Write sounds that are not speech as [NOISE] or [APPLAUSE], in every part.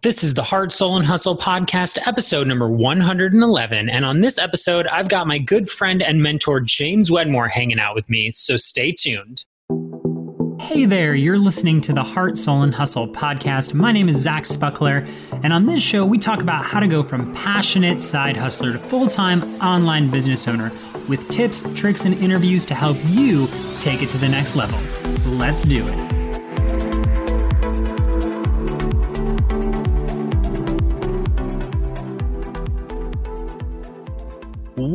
This is the Heart, Soul, and Hustle podcast, episode number 111. And on this episode, I've got my good friend and mentor, James Wedmore, hanging out with me. So stay tuned. Hey there, you're listening to the Heart, Soul, and Hustle podcast. My name is Zach Spuckler, and on this show, we talk about how to go from passionate side hustler to full time online business owner with tips, tricks, and interviews to help you take it to the next level. Let's do it.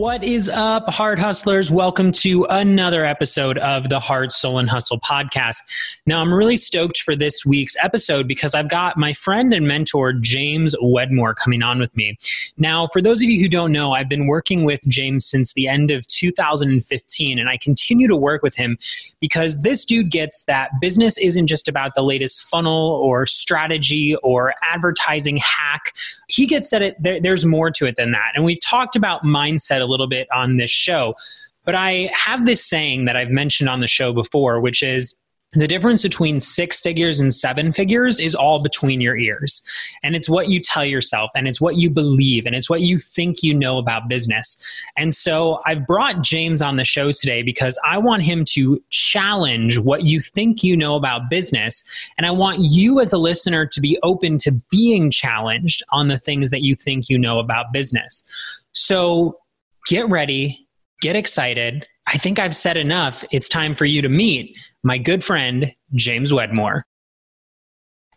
What is up, Heart Hustlers? Welcome to another episode of the Heart, Soul, and Hustle podcast. Now, I'm really stoked for this week's episode because I've got my friend and mentor, James Wedmore, coming on with me. Now, for those of you who don't know, I've been working with James since the end of 2015, and I continue to work with him because this dude gets that business isn't just about the latest funnel or strategy or advertising hack. He gets that it, there, there's more to it than that. And we've talked about mindset a little bit on this show. But I have this saying that I've mentioned on the show before, which is the difference between six figures and seven figures is all between your ears. And it's what you tell yourself, and it's what you believe, and it's what you think you know about business. And so I've brought James on the show today because I want him to challenge what you think you know about business. And I want you, as a listener, to be open to being challenged on the things that you think you know about business. So get ready, get excited. I think I've said enough. It's time for you to meet my good friend, James Wedmore.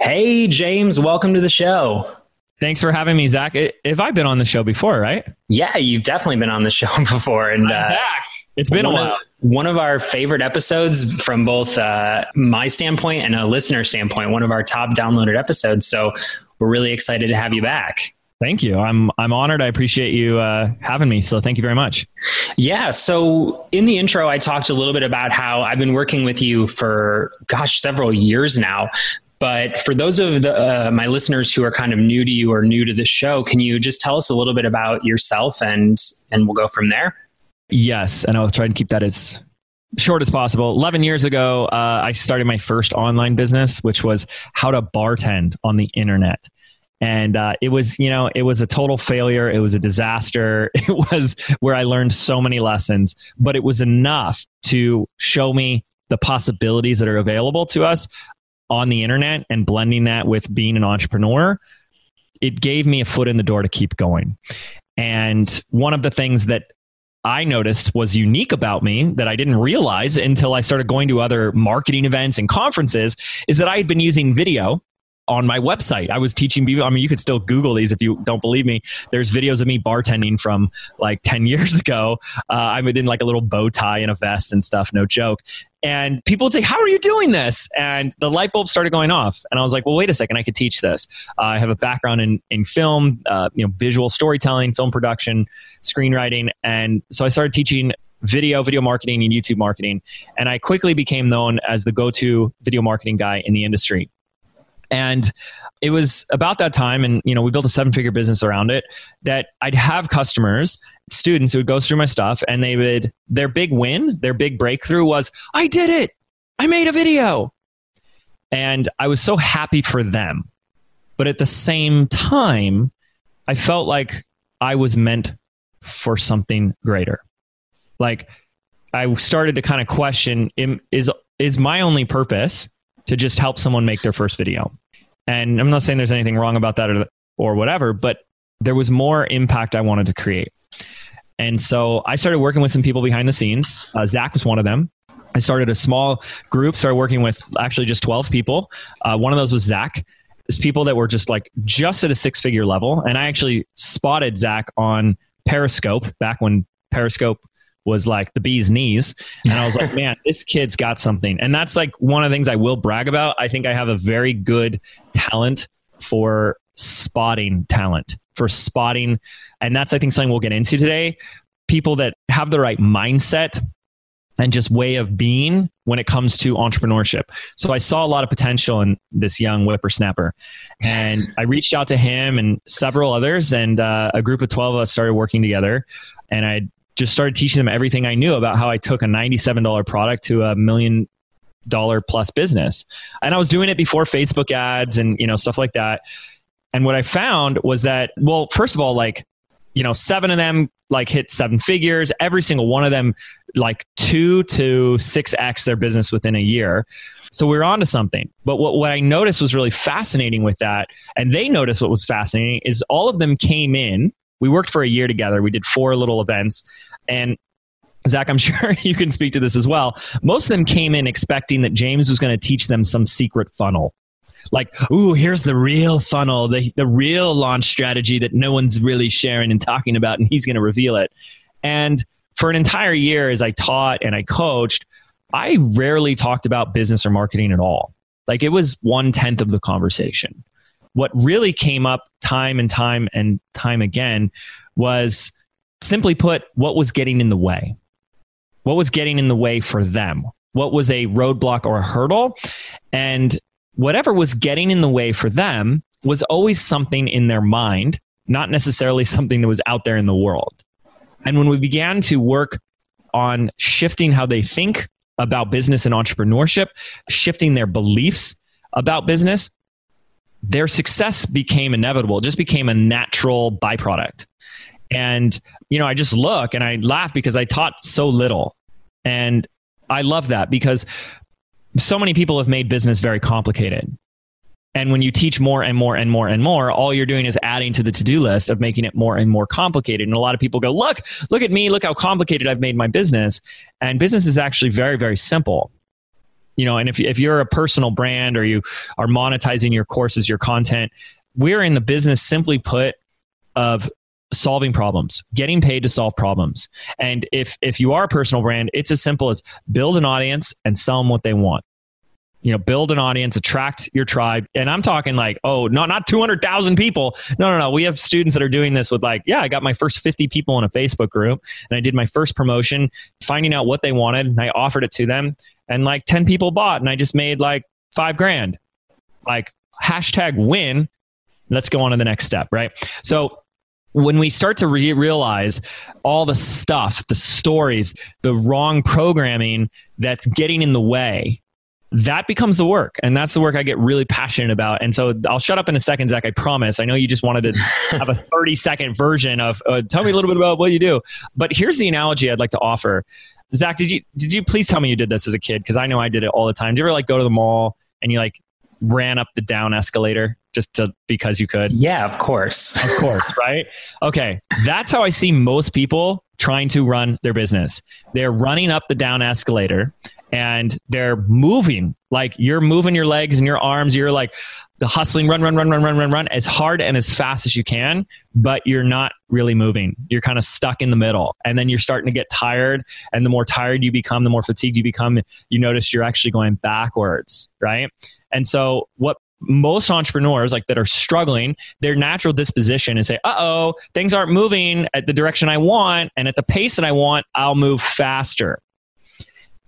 Hey, James, welcome to the show. Thanks for having me, Zach. Have I've been on the show before, right? Yeah, you've definitely been on the show [LAUGHS] before. And uh, it's been a while. Of, one of our favorite episodes from both uh, my standpoint and a listener standpoint, one of our top downloaded episodes. So we're really excited to have you back. Thank you. I'm I'm honored. I appreciate you uh, having me. So thank you very much. Yeah. So in the intro, I talked a little bit about how I've been working with you for gosh several years now. But for those of the, uh, my listeners who are kind of new to you or new to the show, can you just tell us a little bit about yourself and and we'll go from there? Yes, and I'll try and keep that as short as possible. 11 years ago, uh, I started my first online business, which was how to bartend on the internet and uh, it was you know it was a total failure. It was a disaster. [LAUGHS] It was where i learned so many lessons but it was enough to show me the possibilities that are available to us on the internet and blending that with being an entrepreneur. It gave me a foot in the door to keep going. And one of the things that I noticed was unique about me that I didn't realize until I started going to other marketing events and conferences is that I had been using video on my website. I was teaching people. I mean, you could still Google these if you don't believe me. There's videos of me bartending from like 10 [LAUGHS] years ago. Uh, I'm in like a little bow tie and a vest and stuff, no joke. And people would say, How are you doing this? And the light bulb started going off. And I was like, Well, wait a second, I could teach this. Uh, I have a background in, in film, uh, you know, visual storytelling, film production, screenwriting. And so I started teaching video, video marketing, and YouTube marketing. And I quickly became known as the go to video marketing guy in the industry. And it was about that time, and you know, we built a seven-figure business around it. That I'd have customers, students who would go through my stuff, and they would their big win, their big breakthrough was, "I did it! I made a video!" And I was so happy for them, but at the same time, I felt like I was meant for something greater. Like I started to kind of question: Is is my only purpose? To just help someone make their first video. And I'm not saying there's anything wrong about that or, or whatever, but there was more impact I wanted to create. And so I started working with some people behind the scenes. Uh, Zach was one of them. I started a small group, started working with actually just 12 people. Uh, one of those was Zach. It's people that were just like just at a six figure level. And I actually spotted Zach on Periscope back when Periscope was like the bee's knees. And I was like, [LAUGHS] man, this kid's got something. And that's like one of the things I will brag about. I think I have a very good talent for spotting talent, for spotting. And that's, I think, something we'll get into today. People that have the right mindset and just way of being when it comes to entrepreneurship. So I saw a lot of potential in this young whippersnapper. And I reached out to him and several others, and uh, a group of 12 of us started working together. And I just started teaching them everything I knew about how I took a $97 product to a million dollar plus business. And I was doing it before Facebook ads and, you know, stuff like that. And what I found was that, well, first of all, like, you know, seven of them like hit seven figures. Every single one of them, like two to six X their business within a year. So we are on to something. But what, what I noticed was really fascinating with that, and they noticed what was fascinating, is all of them came in we worked for a year together. We did four little events. And Zach, I'm [LAUGHS] sure you can speak to this as well. Most of them came in expecting that James was going to teach them some secret funnel. Like, ooh, here's the real funnel, the, the real launch strategy that no one's really sharing and talking about, and he's going to reveal it. And for an entire year, as I taught and I coached, I rarely talked about business or marketing at all. Like, it was one tenth of the conversation what really came up time and time and time again was simply put, what was getting in the way? What was getting in the way for them? What was a roadblock or a hurdle? And whatever was getting in the way for them was always something in their mind, not necessarily something that was out there in the world. And when we began to work on shifting how they think about business and entrepreneurship, shifting their beliefs about business, their success became inevitable, it just became a natural byproduct. And, you know, I just look and I laugh because I taught so little. And I love that because so many people have made business very complicated. And when you teach more and more and more and more, all you're doing is adding to the to do list of making it more and more complicated. And a lot of people go, look, look at me, look how complicated I've made my business. And business is actually very, very simple you know and if, if you're a personal brand or you are monetizing your courses your content we're in the business simply put of solving problems getting paid to solve problems. And if if you are a personal brand it's as simple as build an audience and sell them what they want. You know build an audience attract your tribe. And i'm talking like oh not not 200000 people. No no no. We have students that are doing this with like yeah i got my first 50 people in a facebook group and i did my first promotion finding out what they wanted and i offered it to them and like 10 people bought and I just made like five grand. Like hashtag win. Let's go on to the next step, right? So when we start to re- realize all the stuff, the stories, the wrong programming that's getting in the way, that becomes the work. And that's the work I get really passionate about. And so I'll shut up in a second, Zach. I promise. I know you just wanted to [LAUGHS] have a 30 second version of uh, tell me a little bit about what you do. But here's the analogy I'd like to offer Zach, did you did you please tell me you did this as a kid? Because I know I did it all the time. Did you ever like go to the mall and you like ran up the down escalator just to because you could? Yeah, of course. of course, [LAUGHS] right? Okay. That's how I see most people trying to run their business. They're running up the down escalator and they're moving. Like you're moving your legs and your arms. You're like the hustling run run run run run run run as hard and as fast as you can but you're not really moving. You're kind of stuck in the middle. And then you're starting to get tired and the more tired you become the more fatigued you become you notice you're actually going backwards right? And so what most entrepreneurs like that are struggling their natural disposition is say uh-oh things aren't moving at the direction i want and at the pace that i want i'll move faster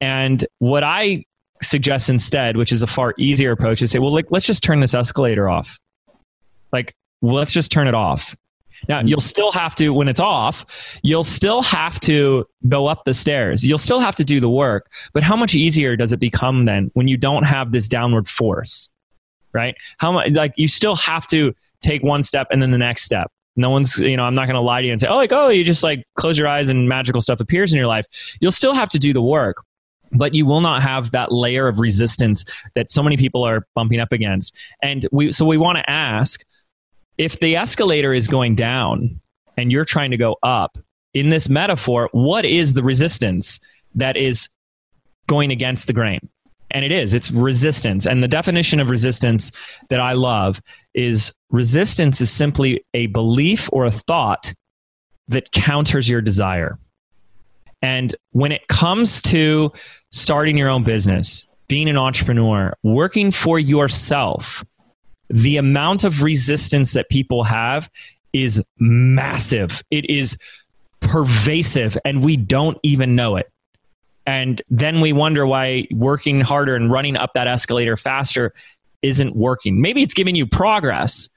and what i suggest instead which is a far easier approach is say well like let's just turn this escalator off like well, let's just turn it off now mm-hmm. you'll still have to when it's off you'll still have to go up the stairs you'll still have to do the work but how much easier does it become then when you don't have this downward force right? How much like you still have to take one step and then the next step. No one's, you know, I'm not going to lie to you and say, oh, like, oh, you just like close your eyes and magical stuff appears in your life. You'll still have to do the work, but you will not have that layer of resistance that so many people are bumping up against. And we, so we want to ask if the escalator is going down and you're trying to go up in this metaphor, what is the resistance that is going against the grain? And it is, it's resistance. And the definition of resistance that I love is resistance is simply a belief or a thought that counters your desire. And when it comes to starting your own business, being an entrepreneur, working for yourself, the amount of resistance that people have is massive. It is pervasive, and we don't even know it. And then we wonder why working harder and running up that escalator faster isn't working. Maybe it's giving you progress,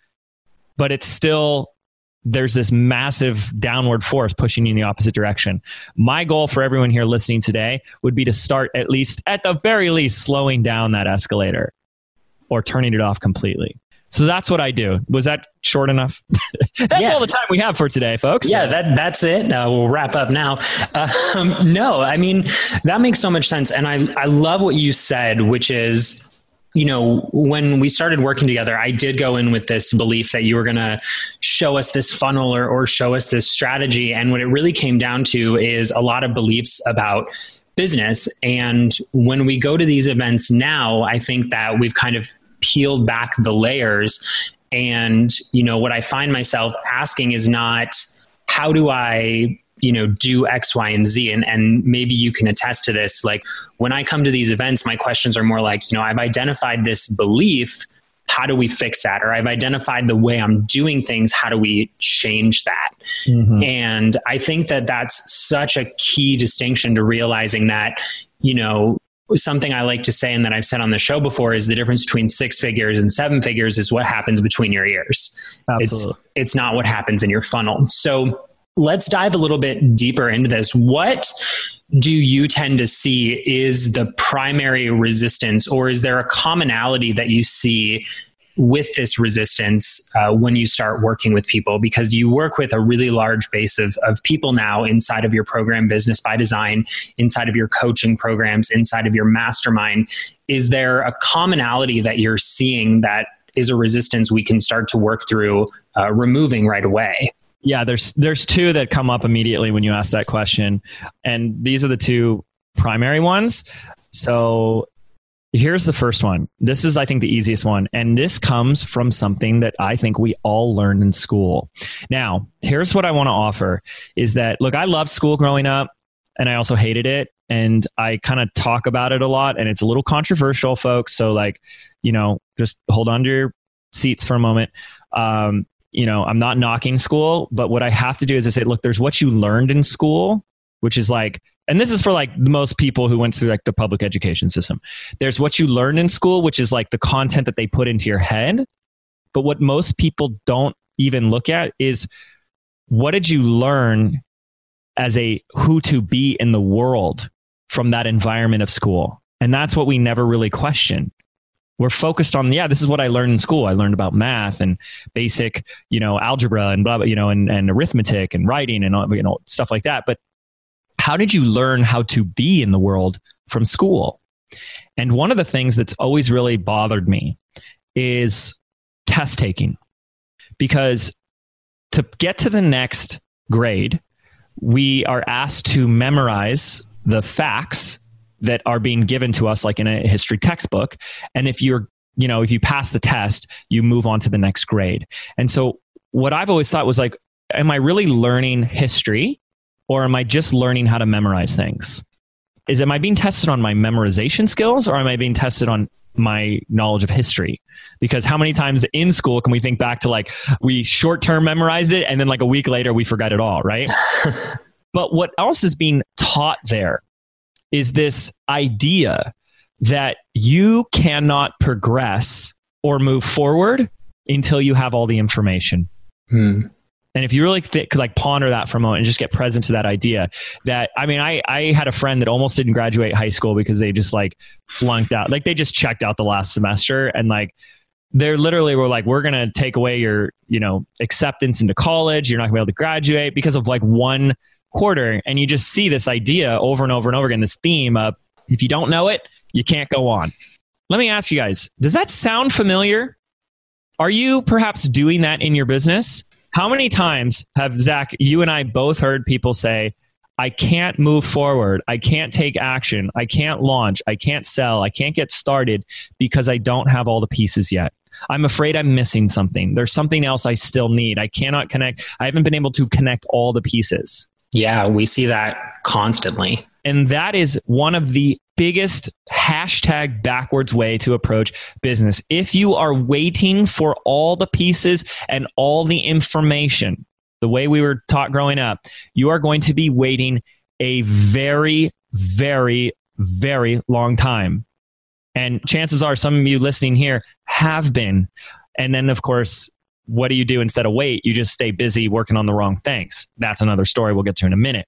but it's still there's this massive downward force pushing you in the opposite direction. My goal for everyone here listening today would be to start at least, at the very least, slowing down that escalator or turning it off completely. So that's what I do. Was that short enough? [LAUGHS] that's yeah. all the time we have for today, folks. Yeah, that that's it. Uh, we'll wrap up now. Um, no, I mean that makes so much sense, and I I love what you said, which is you know, when we started working together, I did go in with this belief that you were going to show us this funnel or, or show us this strategy. And what it really came down to is a lot of beliefs about business. And when we go to these events now, I think that we've kind of peeled back the layers. And, you know, what I find myself asking is not, how do I you know do x y and z and and maybe you can attest to this like when i come to these events my questions are more like you know i've identified this belief how do we fix that or i've identified the way i'm doing things how do we change that mm-hmm. and i think that that's such a key distinction to realizing that you know something I like to say and that I've said on the show before is the difference between six figures and seven figures is what happens between your ears. Absolutely. It's, it's not what happens in your funnel. So let's dive a little bit deeper into this. What do you tend to see is the primary resistance, or is there a commonality that you see with this resistance uh, when you start working with people? Because you work with a really large base of, of people now inside of your program business by design inside of your coaching programs inside of your mastermind. Is there a commonality that you're seeing that is a resistance we can start to work through uh, removing right away yeah there's there's two that come up immediately when you ask that question and these are the two primary ones so Here's the first one. This is, I think, the easiest one. And this comes from something that I think we all learned in school. Now, here's what I want to offer is that, look, I loved school growing up and I also hated it. And I kind of talk about it a lot and it's a little controversial, folks. So, like, you know, just hold on to your seats for a moment. Um, you know, I'm not knocking school, but what I have to do is I say, look, there's what you learned in school, which is like and this is for like most people who went through like the public education system. There's what you learned in school, which is like the content that they put into your head. But what most people don't even look at is what did you learn as a who to be in the world from that environment of school? And that's what we never really question. We're focused on, yeah, this is what I learned in school. I learned about math and basic, you know, algebra and blah, blah you know, and, and arithmetic and writing and, you know, stuff like that. But how did you learn how to be in the world from school? And one of the things that's always really bothered me is test taking. Because to get to the next grade, we are asked to memorize the facts that are being given to us like in a history textbook. And if you're you know if you pass the test you move on to the next grade. And so what i've always thought was like am i really learning history or am i just learning how to memorize things? Is am i being tested on my memorization skills or am i being tested on my knowledge of history? Because how many times in school can we think back to like we short term memorized it and then like a week later we forgot it all right? [LAUGHS] But what else is being taught there is this idea that you cannot progress or move forward until you have all the information. Hmm. And if you really could, like ponder that for a moment and just get present to that idea that, I mean, I, I had a friend that almost didn't graduate high school because they just like flunked out. Like they just checked out the last semester and like, they're literally were like, we're going to take away your, you know, acceptance into college. You're not gonna be able to graduate because of like one quarter. And you just see this idea over and over and over again, this theme of if you don't know it, you can't go on. Let me ask you guys, does that sound familiar? Are you perhaps doing that in your business? How many times have Zach, you and I both heard people say, I can't move forward. I can't take action. I can't launch. I can't sell. I can't get started because I don't have all the pieces yet. I'm afraid I'm missing something. There's something else I still need. I cannot connect. I haven't been able to connect all the pieces. Yeah, we see that constantly. And that is one of the biggest hashtag backwards way to approach business. If you are waiting for all the pieces and all the information, the way we were taught growing up, you are going to be waiting a very, very, very long time. And chances are some of you listening here have been. And then, of course, what do you do instead of wait? You just stay busy working on the wrong things. That's another story we'll get to in a minute.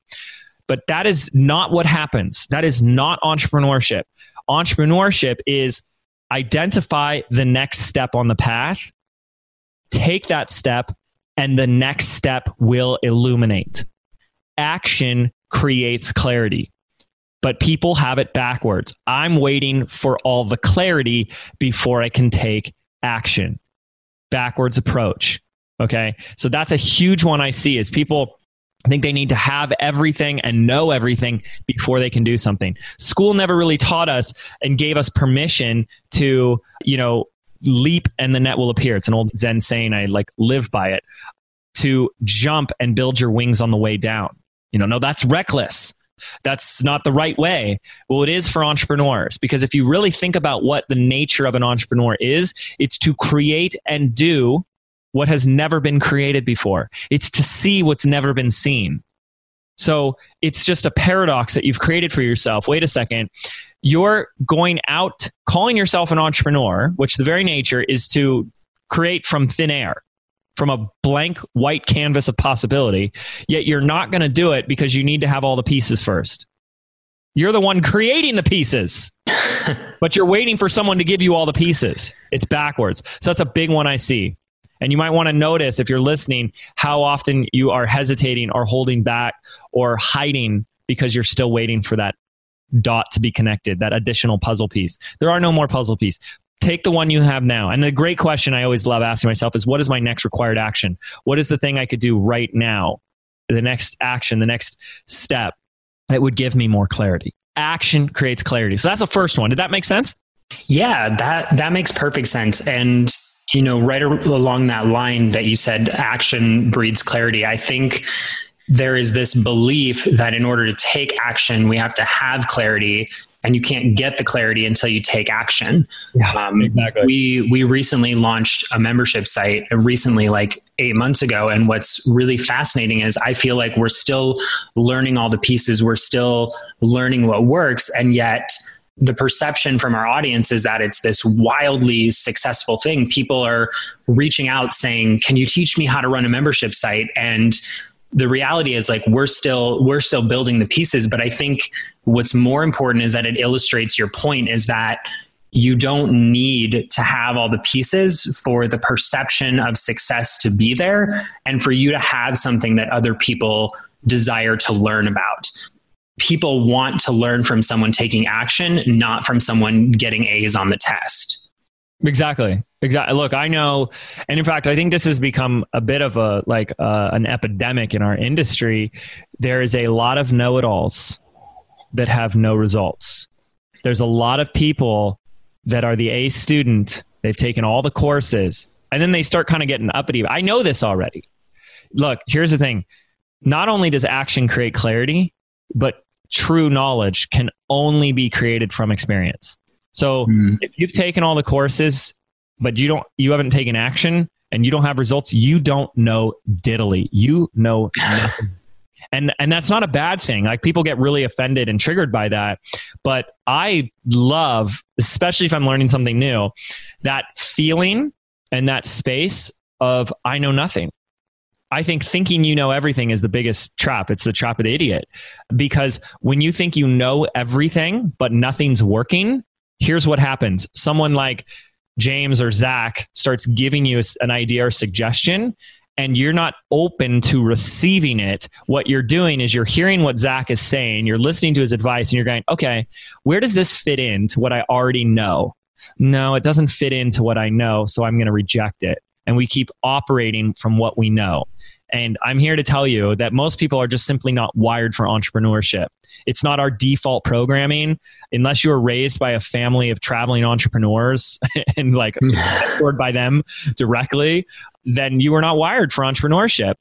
But that is not what happens. That is not entrepreneurship. Entrepreneurship is identify the next step on the path, take that step, and the next step will illuminate. Action creates clarity, but people have it backwards. I'm waiting for all the clarity before I can take action. Backwards approach. Okay. So that's a huge one I see is people think they need to have everything and know everything before they can do something. School never really taught us and gave us permission to, you know, leap and the net will appear. It's an old Zen saying. I like live by it. To jump and build your wings on the way down. You know, no, that's reckless. That's not the right way. Well, it is for entrepreneurs because if you really think about what the nature of an entrepreneur is, it's to create and do what has never been created before. It's to see what's never been seen. So it's just a paradox that you've created for yourself. Wait a second. You're going out calling yourself an entrepreneur, which the very nature is to create from thin air, from a blank white canvas of possibility. Yet you're not going to do it because you need to have all the pieces first. You're the one creating the pieces, [LAUGHS] but you're waiting for someone to give you all the pieces. It's backwards. So that's a big one I see. And you might want to notice if you're listening how often you are hesitating or holding back or hiding because you're still waiting for that dot to be connected, that additional puzzle piece. There are no more puzzle piece. Take the one you have now. And the great question I always love asking myself is what is my next required action? What is the thing I could do right now? The next action, the next step that would give me more clarity. Action creates clarity. So that's the first one. Did that make sense? Yeah, that that makes perfect sense. And you know, right along that line that you said, action breeds clarity. I think there is this belief that in order to take action, we have to have clarity, and you can't get the clarity until you take action. Yeah, um, exactly. We we recently launched a membership site uh, recently, like eight months ago, and what's really fascinating is I feel like we're still learning all the pieces. We're still learning what works, and yet the perception from our audience is that it's this wildly successful thing. People are reaching out saying, "Can you teach me how to run a membership site?" and the reality is like we're still we're still building the pieces but i think what's more important is that it illustrates your point is that you don't need to have all the pieces for the perception of success to be there and for you to have something that other people desire to learn about people want to learn from someone taking action, not from someone getting A's on the test. Exactly. Exactly. Look, I know, and in fact, I think this has become a bit of a like uh, an epidemic in our industry. There is a lot of know-it-alls that have no results. there's a lot of people that are the A student. They've taken all the courses and then they start kind of getting uppity. I know this already. Look, here's the thing. Not only does action create clarity, but true knowledge can only be created from experience. So mm. if you've taken all the courses, but you don't, you haven't taken action and you don't have results, you don't know diddly. You know [SIGHS] nothing. and and that's not a bad thing like people get really offended and triggered by that but i love especially if i'm learning something new that feeling and that space of I know nothing. I think thinking you know everything is the biggest trap. It's the trap of the idiot. Because when you think you know everything, but nothing's working, here's what happens. Someone like James or Zach starts giving you an idea or suggestion, and you're not open to receiving it. What you're doing is you're hearing what Zach is saying, you're listening to his advice, and you're going, okay, where does this fit into what I already know? no, it doesn't fit into what I know, so I'm going to reject it. And we keep operating from what we know. And I'm here to tell you that most people are just simply not wired for entrepreneurship. It's not our default programming. Unless you were raised by a family of traveling entrepreneurs [LAUGHS] and like [LAUGHS] mentored by them directly, then you were not wired for entrepreneurship.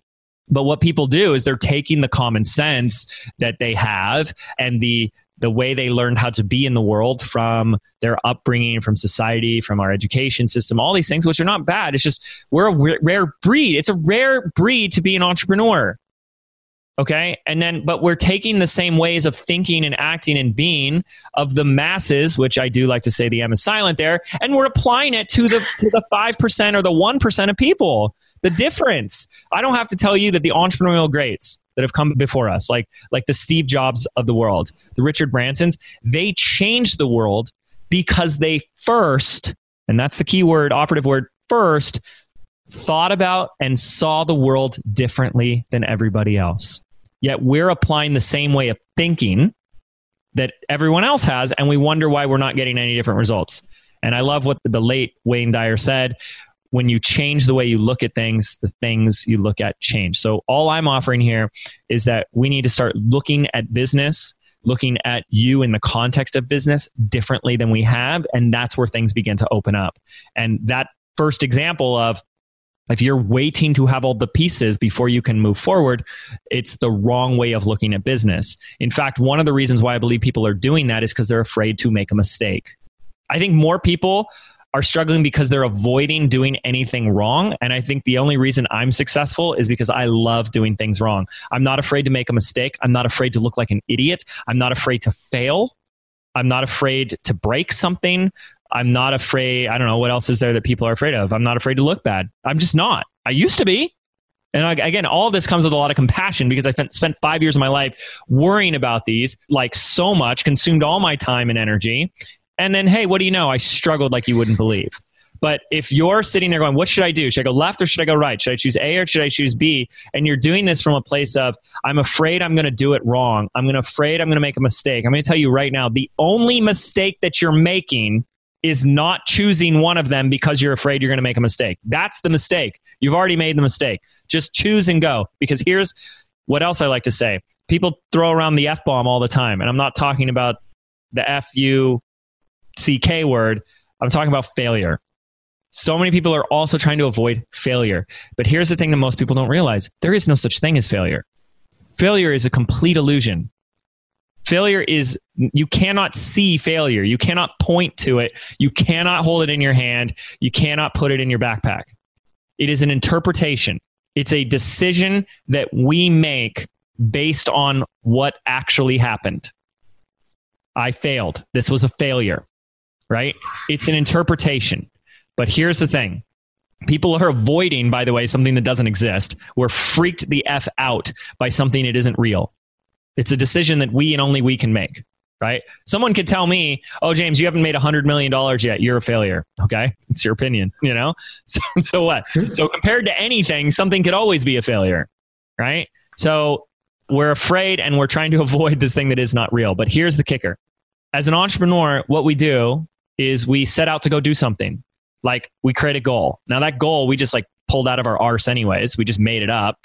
But what people do is they're taking the common sense that they have and the the way they learned how to be in the world from their upbringing, from society, from our education system, all these things, which are not bad. It's just we're a rare breed. It's a rare breed to be an entrepreneur. Okay. And then, but we're taking the same ways of thinking and acting and being of the masses, which I do like to say the M is silent there, and we're applying it to the to the five percent or the one percent of people. The difference. I don't have to tell you that the entrepreneurial greats that have come before us, like like the Steve Jobs of the world, the Richard Bransons, they changed the world because they first, and that's the key word, operative word, first thought about and saw the world differently than everybody else. Yet we're applying the same way of thinking that everyone else has, and we wonder why we're not getting any different results. And I love what the late Wayne Dyer said when you change the way you look at things, the things you look at change. So, all I'm offering here is that we need to start looking at business, looking at you in the context of business differently than we have. And that's where things begin to open up. And that first example of if you're waiting to have all the pieces before you can move forward, it's the wrong way of looking at business. In fact, one of the reasons why I believe people are doing that is because they're afraid to make a mistake. I think more people are struggling because they're avoiding doing anything wrong. And I think the only reason I'm successful is because I love doing things wrong. I'm not afraid to make a mistake. I'm not afraid to look like an idiot. I'm not afraid to fail. I'm not afraid to break something. I'm not afraid. I don't know what else is there that people are afraid of. I'm not afraid to look bad. I'm just not. I used to be. And again, all this comes with a lot of compassion because I spent five years of my life worrying about these, like so much, consumed all my time and energy. And then, hey, what do you know? I struggled like you wouldn't believe. But if you're sitting there going, what should I do? Should I go left or should I go right? Should I choose A or should I choose B? And you're doing this from a place of, I'm afraid I'm going to do it wrong. I'm going to afraid I'm going to make a mistake. I'm going to tell you right now, the only mistake that you're making is not choosing one of them because you're afraid you're going to make a mistake. That's the mistake. You've already made the mistake. Just choose and go. Because here's what else I like to say people throw around the F bomb all the time. And I'm not talking about the F U C K word, I'm talking about failure. So many people are also trying to avoid failure. But here's the thing that most people don't realize there is no such thing as failure. Failure is a complete illusion. Failure is, you cannot see failure. You cannot point to it. You cannot hold it in your hand. You cannot put it in your backpack. It is an interpretation. It's a decision that we make based on what actually happened. I failed. This was a failure, right? It's an interpretation. But here's the thing people are avoiding, by the way, something that doesn't exist. We're freaked the F out by something that isn't real. It's a decision that we and only we can make, right? Someone could tell me, oh, James, you haven't made $100 million yet. You're a failure. Okay. It's your opinion, [LAUGHS] you know? So, so what? So compared to anything, something could always be a failure, right? So we're afraid and we're trying to [LAUGHS] avoid this thing that is not real. But here's the kicker as an entrepreneur, what we do is we set out to go do something. Like we create a goal. Now that goal, we just like pulled out of our arse anyways. We just made it up.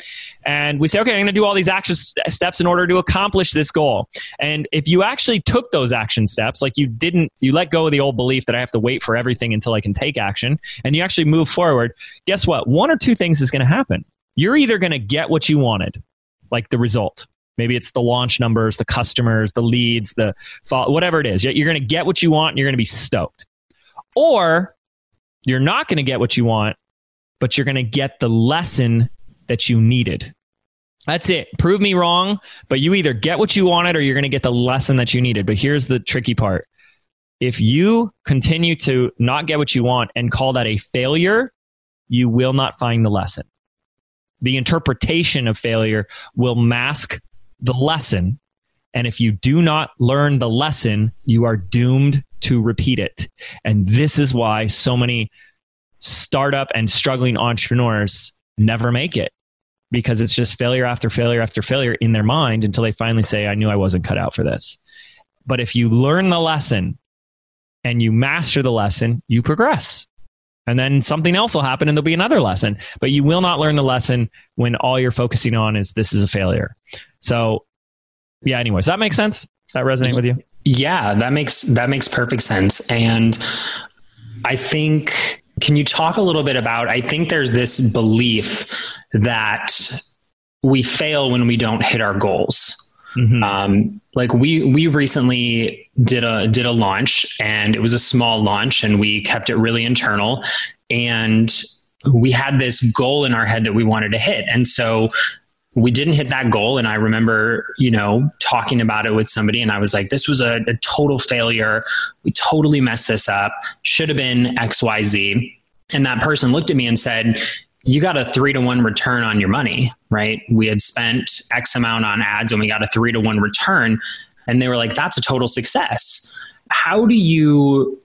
And we say, okay, I'm going to do all these action steps in order to accomplish this goal. And if you actually took those action steps, like you didn't, you let go of the old belief that I have to wait for everything until I can take action, and you actually move forward, guess what? One or two things is going to happen. You're either going to get what you wanted, like the result. Maybe it's the launch numbers, the customers, the leads, the whatever it is. You're going to get what you want and you're going to be stoked. Or you're not going to get what you want but you're going to get the lesson that you needed. That's it. Prove me wrong, but you either get what you wanted or you're going to get the lesson that you needed. But here's the tricky part. If you continue to not get what you want and call that a failure, you will not find the lesson. The interpretation of failure will mask the lesson. And if you do not learn the lesson, you are doomed to repeat it. And this is why so many startup and struggling entrepreneurs never make it because it's just failure after failure after failure in their mind until they finally say, I knew I wasn't cut out for this. But if you learn the lesson and you master the lesson, you progress. And then something else will happen and there'll be another lesson. But you will not learn the lesson when all you're focusing on is this is a failure. So, yeah, anyways, that makes sense? That resonate with you? Yeah, that makes that makes perfect sense. And I think can you talk a little bit about? I think there's this belief that we fail when we don't hit our goals. Mm-hmm. Um, like we we recently did a did a launch and it was a small launch and we kept it really internal. And we had this goal in our head that we wanted to hit. And so we didn't hit that goal. And i remember you know talking about it with somebody and i was like this was a, a total failure. We totally messed this up. Should have been xyz and that person looked at me and said you got a three to one return on your money right we had spent x amount on ads and we got a three to one return and they were like that's a total success how do you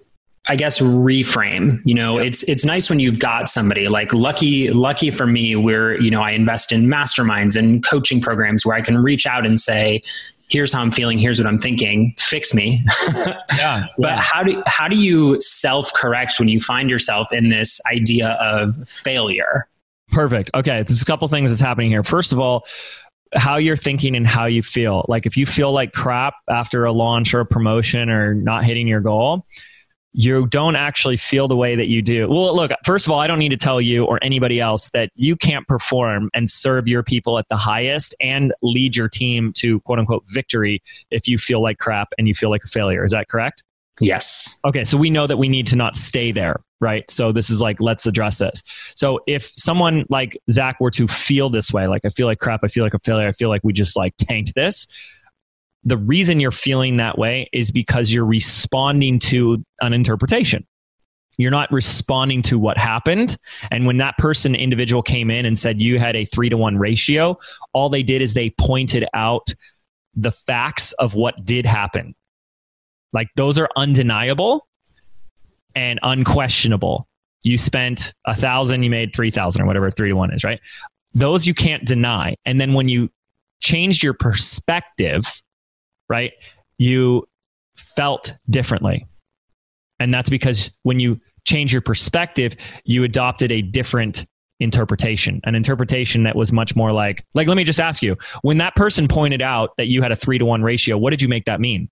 I guess reframe. You know, yep. it's it's nice when you've got somebody like lucky lucky for me where, you know, I invest in masterminds and coaching programs where I can reach out and say, here's how I'm feeling, here's what I'm thinking, fix me. [LAUGHS] yeah, but yeah. how do how do you self-correct when you find yourself in this idea of failure? Perfect. Okay, there's a couple things that's happening here. First of all, how you're thinking and how you feel. Like if you feel like crap after a launch or a promotion or not hitting your goal, you don't actually feel the way that you do. Well, look, first of all, I don't need to tell you or anybody else that you can't perform and serve your people at the highest and lead your team to quote unquote victory if you feel like crap and you feel like a failure. Is that correct? Yes. Okay, so we know that we need to not stay there, right? So this is like, let's address this. So if someone like Zach were to feel this way, like I feel like crap, I feel like a failure, I feel like we just like tanked this, the reason you're feeling that way is because you're responding to an interpretation. You're not responding to what happened. And when that person, individual, came in and said you had a three to one ratio, all they did is they pointed out the facts of what did happen. Like those are undeniable and unquestionable. You spent a thousand, you made 3,000 or whatever three to one is, right? Those you can't deny. And then when you changed your perspective, right? You felt differently. And that's because when you change your perspective, you adopted a different interpretation, an interpretation that was much more like, like, let me just ask you, when that person pointed out that you had a three to one ratio, what did you make that mean?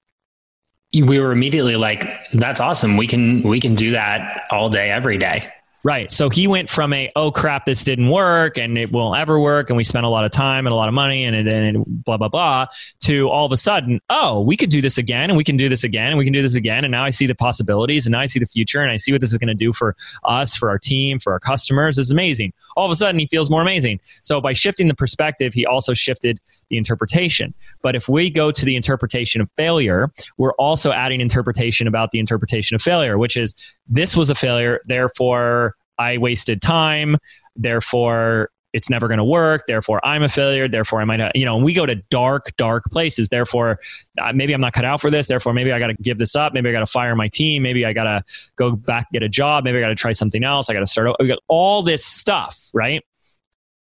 We were immediately like, that's awesome. We can, we can do that all day, every day. Right. So he went from a, oh crap, this didn't work and it won't ever work. And we spent a lot of time and a lot of money and, and, and blah, blah, blah, to all of a sudden, oh, we could do this again and we can do this again and we can do this again. And now I see the possibilities and now I see the future and I see what this is going to do for us, for our team, for our customers. It's amazing. All of a sudden, he feels more amazing. So by shifting the perspective, he also shifted the interpretation. But if we go to the interpretation of failure, we're also adding interpretation about the interpretation of failure, which is this was a failure. Therefore, I wasted time, therefore it's never going to work. Therefore, I'm a failure. Therefore, I might, have, you know, and we go to dark, dark places. Therefore, uh, maybe I'm not cut out for this. Therefore, maybe I got to give this up. Maybe I got to fire my team. Maybe I got to go back, get a job. Maybe I got to try something else. I got to start. We got all this stuff, right?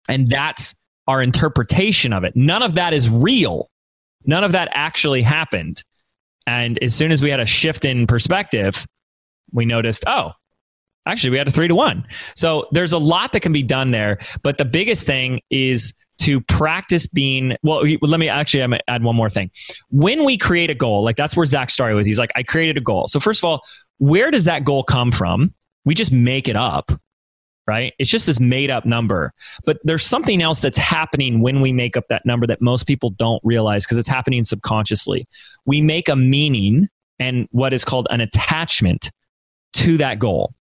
And that's our interpretation of it. None of that is real. None of that actually happened. And as soon as we had a shift in perspective, we noticed, oh, Actually, we had a three to one. So there's a lot that can be done there. But the biggest thing is to practice being well let me actually I'm add one more thing. When we create a goal like that's where zach started with. He's like i created a goal. So first of all where does that goal come from? We just make it up right? It's just this made up number. But there's something else that's happening when we make up that number that most people don't realize because it's happening subconsciously. We make a meaning and what is called an attachment to that goal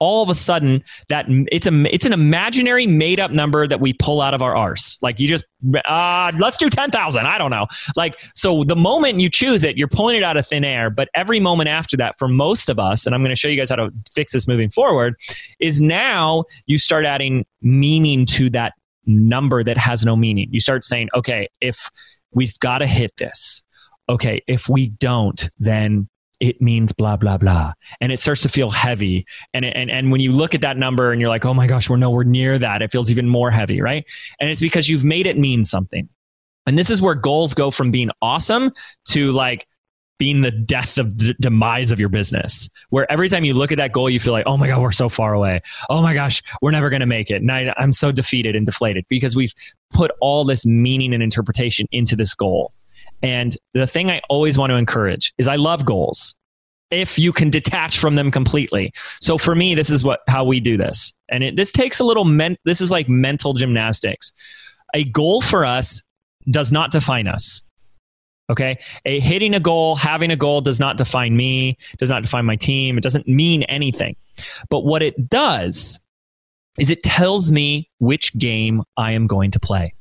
all of a sudden that it's a it's an imaginary made up number that we pull out of our arse. Like you just uh, let's do ten thousand. I don't know. Like so, the moment you choose it, you're pulling it out of thin air. But every moment after that, for most of us, and I'm going to show you guys how to fix this moving forward, is now you start adding meaning to that number that has no meaning. You start saying, okay, if we've got to hit this. Okay, if we don't, then it means blah blah blah. And it starts to feel heavy. And and and when you look at that number and you're like oh my gosh we're nowhere near that it feels even more heavy right? And it's because you've made it mean something. And this is where goals go from being awesome to like being the death of the demise of your business where every time you look at that goal you feel like oh my god we're so far away. Oh my gosh we're never going to make it. And I, i'm so defeated and deflated because we've put all this meaning and interpretation into this goal and the thing I always want to encourage is I love goals if you can detach from them completely. So for me, this is what how we do this, and it, this takes a little men. This is like mental gymnastics. A goal for us does not define us. Okay, a hitting a goal, having a goal does not define me, does not define my team. It doesn't mean anything. But what it does is it tells me which game I am going to play.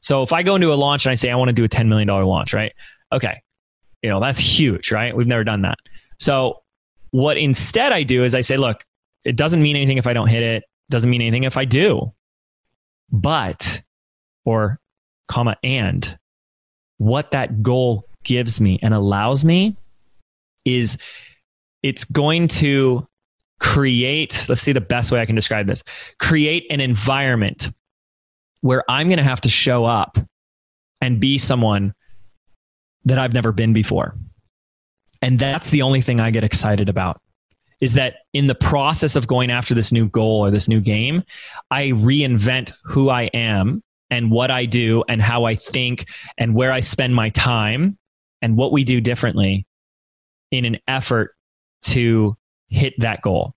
So if I go into a launch and I say I want to do a $10 million launch, right? Okay. You know, that's huge, right? We've never done that. So what instead I do is I say, look, it doesn't mean anything if I don't hit it, doesn't mean anything if I do. But or comma and what that goal gives me and allows me is it's going to create let's see the best way I can describe this create an environment where I'm going to have to show up and be someone that I've never been before. And that's the only thing I get excited about is that in the process of going after this new goal or this new game, I reinvent who I am and what I do and how I think and where I spend my time and what we do differently in an effort to hit that goal.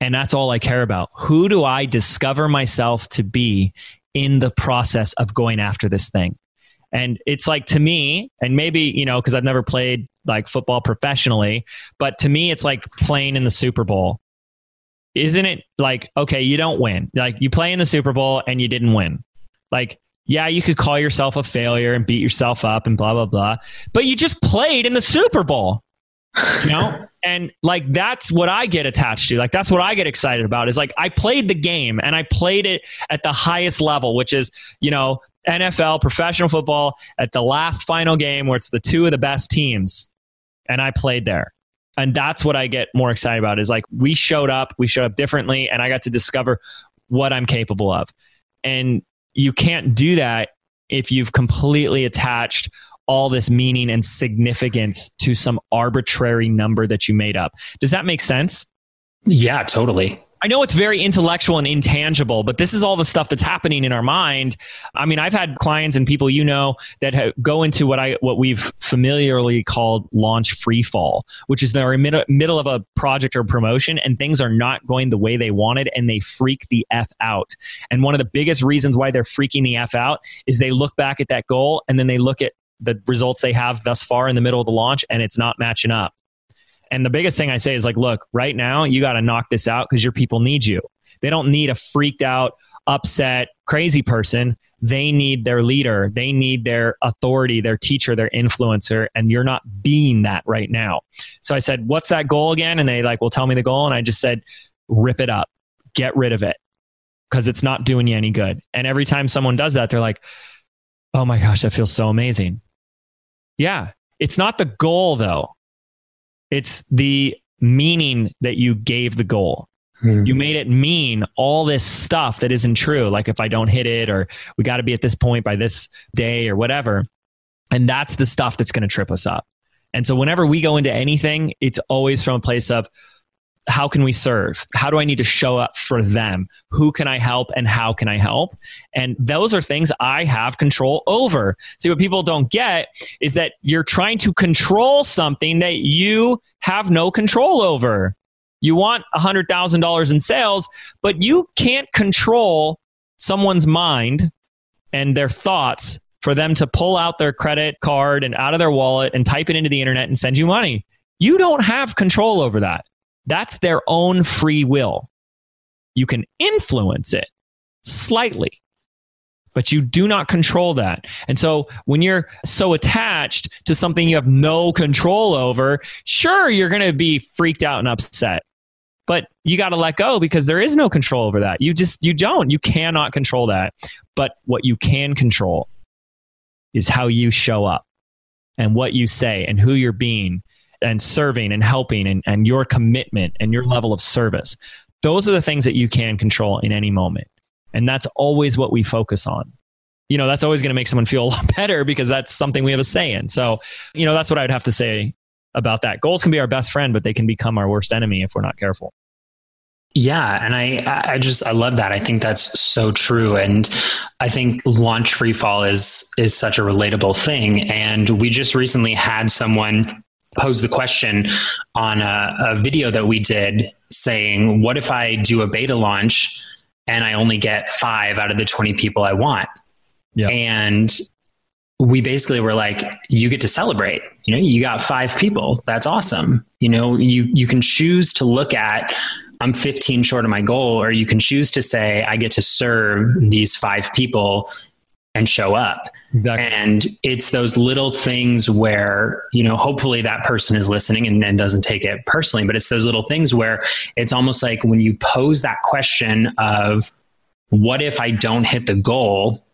And that's all I care about. Who do I discover myself to be in the process of going after this thing. And it's like to me, and maybe, you know, because I've never played like football professionally, but to me, it's like playing in the Super Bowl. Isn't it like, okay, you don't win. Like you play in the Super Bowl and you didn't win. Like, yeah, you could call yourself a failure and beat yourself up and blah, blah, blah, but you just played in the Super Bowl. You know? And like that's what I get attached to. Like that's what I get excited about is like I played the game and I played it at the highest level, which is, you know, NFL, professional football at the last final game where it's the two of the best teams. And I played there. And that's what I get more excited about is like we showed up, we showed up differently, and I got to discover what I'm capable of. And you can't do that if you've completely attached all this meaning and significance to some arbitrary number that you made up. Does that make sense? Yeah, totally. I know it's very intellectual and intangible, but this is all the stuff that's happening in our mind. I mean, I've had clients and people you know that go into what I what we've familiarly called launch free fall, which is they're in mid- middle of a project or promotion and things are not going the way they wanted and they freak the f out. And one of the biggest reasons why they're freaking the f out is they look back at that goal and then they look at the results they have thus far in the middle of the launch and it's not matching up. And the biggest thing I say is like, look, right now you got to knock this out because your people need you. They don't need a freaked out, upset, crazy person. They need their leader. They need their authority, their teacher, their influencer. And you're not being that right now. So I said, what's that goal again? And they like, well, tell me the goal. And I just said, rip it up, get rid of it because it's not doing you any good. And every time someone does that, they're like, oh my gosh, that feels so amazing. Yeah. It's not the goal, though. It's the meaning that you gave the goal. Hmm. You made it mean all this stuff that isn't true. Like if I don't hit it, or we got to be at this point by this day, or whatever. And that's the stuff that's going to trip us up. And so whenever we go into anything, it's always from a place of, how can we serve? How do I need to show up for them? Who can I help and how can I help? And those are things I have control over. See, what people don't get is that you're trying to control something that you have no control over. You want $100,000 in sales, but you can't control someone's mind and their thoughts for them to pull out their credit card and out of their wallet and type it into the internet and send you money. You don't have control over that. That's their own free will. You can influence it slightly, but you do not control that. And so when you're so attached to something you have no control over, sure, you're going to be freaked out and upset. But you got to let go because there is no control over that. You just, you don't. You cannot control that. But what you can control is how you show up and what you say and who you're being and serving and helping and, and your commitment and your level of service. Those are the things that you can control in any moment. And that's always what we focus on. You know, that's always going to make someone feel a lot [LAUGHS] better because that's something we have a say in. So, you know, that's what I'd have to say about that. Goals can be our best friend, but they can become our worst enemy if we're not careful. Yeah, and I I just I love that. I think that's so true, and I think launch free fall is is such a relatable thing. And we just recently had someone pose the question on a, a video that we did, saying, "What if I do a beta launch and I only get five out of the twenty people I want?" Yeah. And we basically were like, you get to celebrate. You know, you got five people. That's awesome. You know, you you can choose to look at I'm 15 short of my goal, or you can choose to say, I get to serve these five people and show up. Exactly. And it's those little things where, you know, hopefully that person is listening and, and doesn't take it personally, but it's those little things where it's almost like when you pose that question of, what if I don't hit the goal?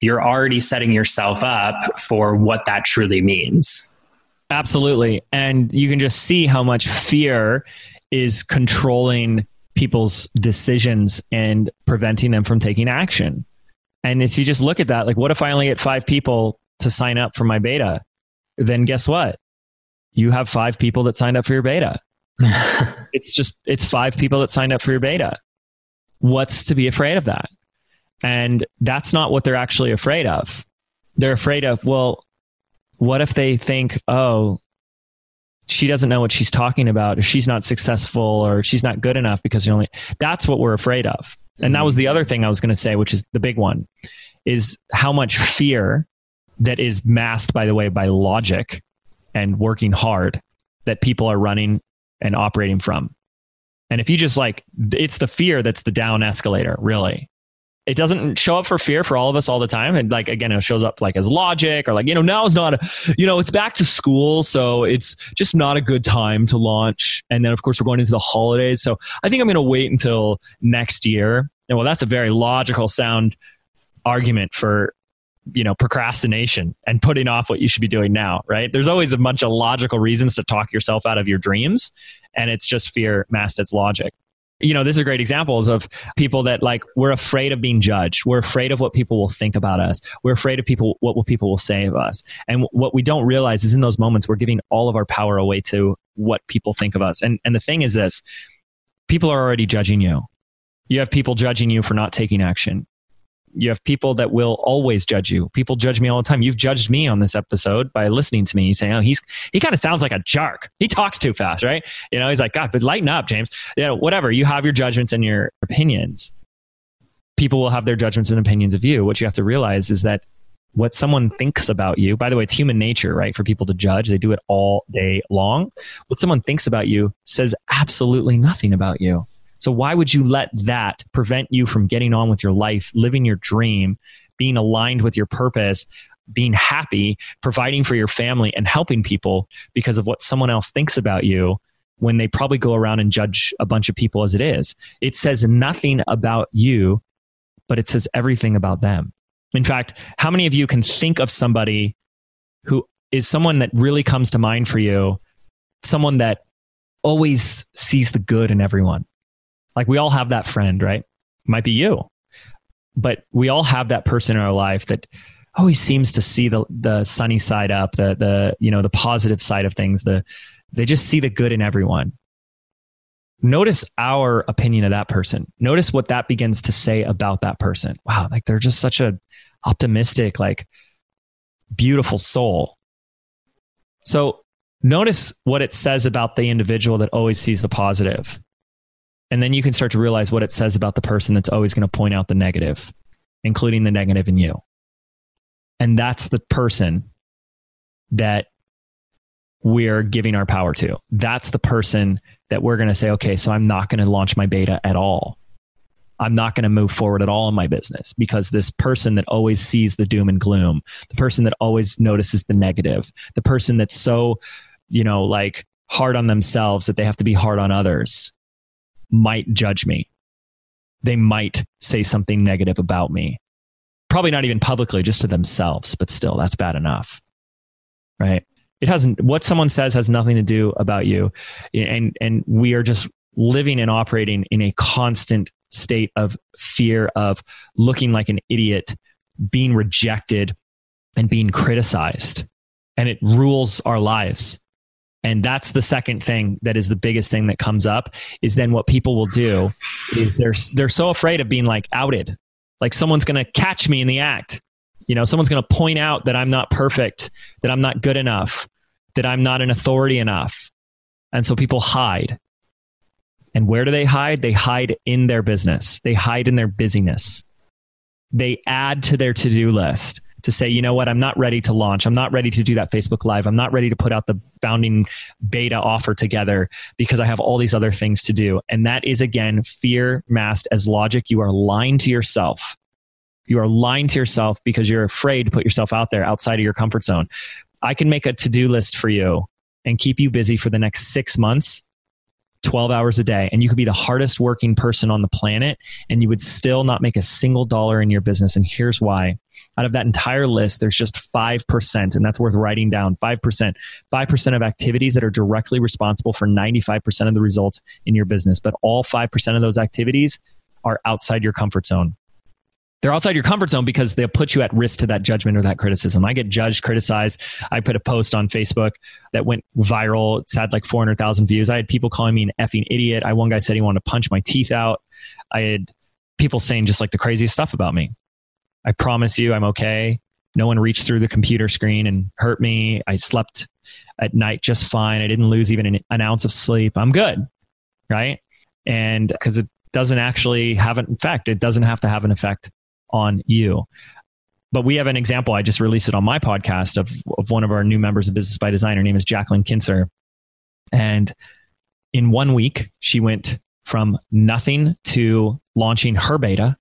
You're already setting yourself up for what that truly means. Absolutely. And you can just see how much fear is controlling people's decisions and preventing them from taking action. And if you just look at that, like, what if I only get five people to sign up for my beta? Then guess what? You have five people that signed up for your beta. [LAUGHS] it's just, it's five people that signed up for your beta. What's to be afraid of that? And that's not what they're actually afraid of. They're afraid of, well, what if they think, oh, she doesn't know what she's talking about, or she's not successful, or she's not good enough because you only that's what we're afraid of. And that was mm-hmm. the other thing I was going to say, which is the big one, is how much fear that is masked, by the way, by logic and working hard that people are running and operating from. And if you just like, it's the fear that's the down escalator, really it doesn't show up for fear for all of us all the time. And like again it shows up like as logic or like you know now is not a you know it's back to school so it's just not a good time to launch. And then of course we're going into the holidays. So i think i'm going to wait until next year. And well that's a very logical sound argument for you know procrastination and putting off what you should be doing now right? There's always a bunch of logical reasons to talk yourself out of your dreams. And it's just fear masked as logic you know, this is great examples of people that like we're afraid of being judged. We're afraid of what people will think about us. We're afraid of people what will people will say of us. And what we don't realize is in those moments we're giving all of our power away to what people think of us. And and the thing is this, people are already judging you. You have people judging you for not taking action you have people that will always judge you. People judge me all the time. You've judged me on this episode by listening to me. You say, "Oh, he's he kind of sounds like a jerk. He talks too fast, right?" You know, he's like, "God, but lighten up, James." You know, whatever. You have your judgments and your opinions. People will have their judgments and opinions of you. What you have to realize is that what someone thinks about you. By the way, it's human nature, right, for people to judge. They do it all day long. What someone thinks about you says absolutely nothing about you. So why would you let that prevent you from getting on with your life, living your dream, being aligned with your purpose, being happy, providing for your family and helping people because of what someone else thinks about you when they probably go around and judge a bunch of people as it is. It says nothing about you, but it says everything about them. In fact, how many of you can think of somebody who is someone that really comes to mind for you, someone that always sees the good in everyone? Like we all have that friend, right? Might be you, but we all have that person in our life that always seems to see the the sunny side up, the the you know the positive side of things. The they just see the good in everyone. notice our opinion of that person. Notice what that begins to say about that person. Wow, like they're just such a optimistic, like beautiful soul. So notice what it says about the individual that always sees the positive. And then you can start to realize what it says about the person that's always going to point out the negative, including the negative in you. And that's the person that we're giving our power to. That's the person that we're going to say, okay, so I'm not going to launch my beta at all. I'm not going to move forward at all in my business because this person that always sees the doom and gloom, the person that always notices the negative, the person that's so, you know, like hard on themselves that they have to be hard on others might judge me. They might say something negative about me. Probably not even publicly, just to themselves, but still, that's bad enough. Right? It hasn't, what someone says has nothing to do about you. And, and we are just living and operating in a constant state of fear of looking like an idiot, being rejected, and being criticized. And it rules our lives. And that's the second thing that is the biggest thing that comes up is then what people will do is they're they're so afraid of being like outed. Like someone's going to catch me in the act. You know, someone's going to point out that I'm not perfect, that I'm not good enough, that I'm not an authority enough. And so people hide. And where do they hide? They hide in their business. They hide in their busyness. They add to their to-do list to say, you know what, I'm not ready to launch. I'm not ready to do that Facebook Live. I'm not ready to put out the founding beta offer together because I have all these other things to do. And that is, again, fear masked as logic. You are lying to yourself. You are lying to yourself because you're afraid to put yourself out there outside of your comfort zone. I can make a to do list for you and keep you busy for the next six months 12 hours a day and you could be the hardest working person on the planet and you would still not make a single dollar in your business. And here's why. Out of that entire list, there's just 5%, and that's worth writing down 5%. 5% of activities that are directly responsible for 95% of the results in your business. But all 5% of those activities are outside your comfort zone they're outside your comfort zone because they'll put you at risk to that judgment or that criticism. I get judged, criticized. I put a post on Facebook that went viral. It's had like 400,000 views. I had people calling me an effing idiot. I one guy said he wanted to punch my teeth out. I had people saying just like the craziest stuff about me. I promise you, I'm okay. No one reached through the computer screen and hurt me. I slept at night just fine. I didn't lose even an, an ounce of sleep. I'm good. Right. And because it doesn't actually have an effect, it doesn't have to have an effect on you. But we have an example. I just released it on my podcast of, of one of our new members of Business by Design. Her name is Jacqueline Kinser. And in one week, she went from nothing to launching her beta,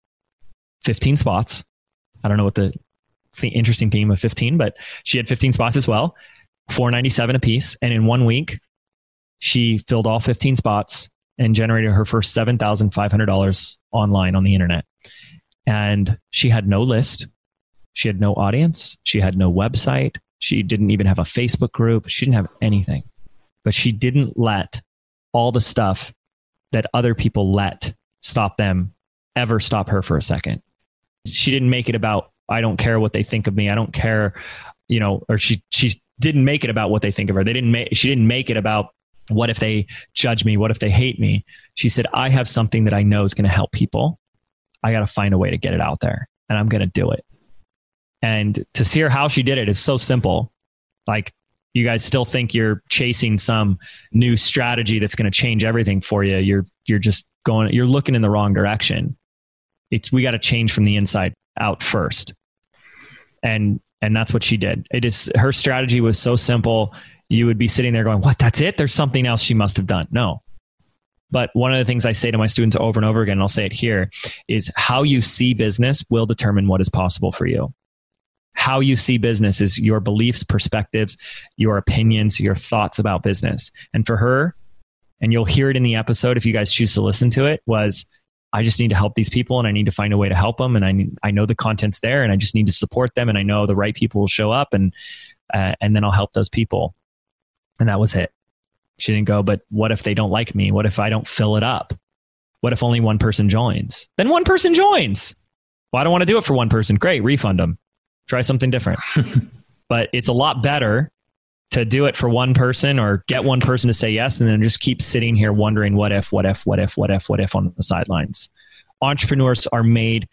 15 spots. I don't know what the, the interesting theme of 15, but she had 15 spots as well, 497 a piece. And in one week, she filled all 15 spots and generated her first $7,500 online on the internet. And she had no list. She had no audience. She had no website. She didn't even have a Facebook group. She didn't have anything. But she didn't let all the stuff that other people let stop them ever stop her for a second. She didn't make it about, I don't care what they think of me. I don't care, you know, or she, she didn't make it about what they think of her. They didn't make, she didn't make it about what if they judge me? What if they hate me? She said, I have something that I know is going to help people. I got to find a way to get it out there and I'm going to do it. And to see her how she did it is so simple. Like you guys still think you're chasing some new strategy that's going to change everything for you. You're you're just going you're looking in the wrong direction. It's we got to change from the inside out first. And and that's what she did. It is her strategy was so simple. You would be sitting there going, "What? That's it? There's something else she must have done." No. But one of the things I say to my students over and over again, and I'll say it here, is how you see business will determine what is possible for you. How you see business is your beliefs, perspectives, your opinions, your thoughts about business. And for her, and you'll hear it in the episode if you guys choose to listen to it, was I just need to help these people and I need to find a way to help them. And I, I know the content's there and I just need to support them. And I know the right people will show up and, uh, and then I'll help those people. And that was it. She didn't go, but what if they don't like me? What if I don't fill it up? What if only one person joins? Then one person joins. Well, I don't want to do it for one person. Great, refund them. Try something different. [LAUGHS] but it's a lot better to do it for one person or get one person to say yes and then just keep sitting here wondering what if, what if, what if, what if, what if on the sidelines. Entrepreneurs are made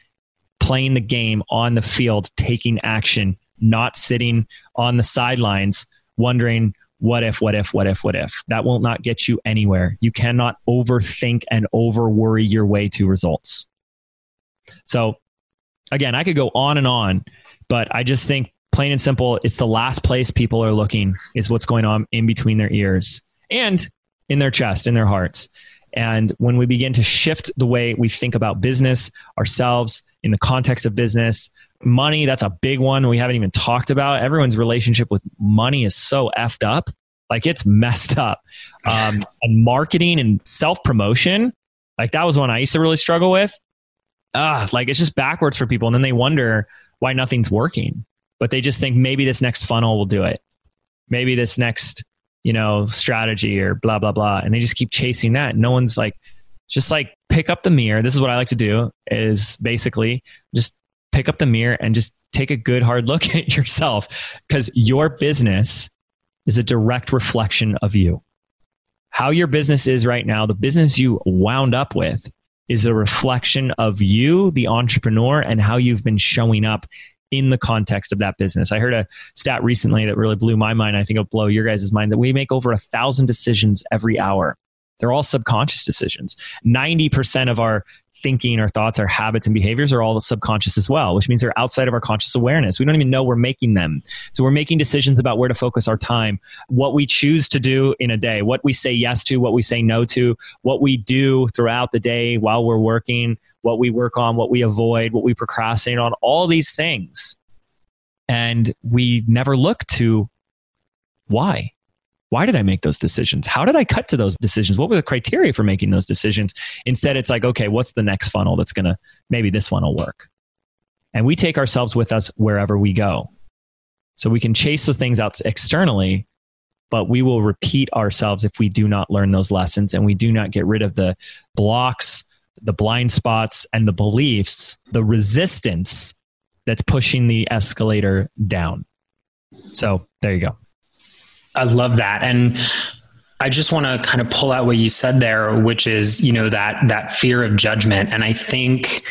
playing the game on the field, taking action, not sitting on the sidelines wondering what if, what if, what if, what if. That will not get you anywhere. You cannot overthink and over worry your way to results. So, again, I could go on and on, but I just think plain and simple, it's the last place people are looking is what's going on in between their ears and in their chest, in their hearts. And when we begin to shift the way we think about business, ourselves, in the context of business, money, that's a big one we haven't even talked about. Everyone's relationship with money is so effed up. Like it's messed up. Um, [LAUGHS] and marketing and self promotion, like that was one I used to really struggle with. Ah, like it's just backwards for people. And then they wonder why nothing's working but they just think maybe this next funnel will do it. Maybe this next, you know, strategy or blah, blah, blah. And they just keep chasing that. No one's like, just like pick up the mirror. This is what I like to do is basically just pick up the mirror and just take a good hard look [LAUGHS] at yourself because your business is a direct reflection of you. How your business is right now, the business you wound up with is a reflection of you, the entrepreneur, and how you've been showing up in the context of that business. I heard a stat recently that really blew my mind. I think it'll blow your guys' mind that we make over a thousand decisions every hour. They're all subconscious decisions. 90% of our thinking, our thoughts, our habits and behaviors are all subconscious as well, which means they're outside of our conscious awareness. We don't even know we're making them. So we're making decisions about where to focus our time, what we choose to do in a day, what we say yes to, what we say no to, what we do throughout the day while we're working, what we work on, what we avoid, what we procrastinate on, all these things. And we never look to why why did I make those decisions? How did I cut to those decisions? What were the criteria for making those decisions? Instead, it's like, okay, what's the next funnel that's going to, maybe this one will work. And we take ourselves with us wherever we go. So we can chase those things out externally, but we will repeat ourselves if we do not learn those lessons and we do not get rid of the blocks, the blind spots, and the beliefs, the resistance that's pushing the escalator down. So there you go. I love that. And I just want to kind of pull out what you said there, which is, you know, that that fear of judgment. And I think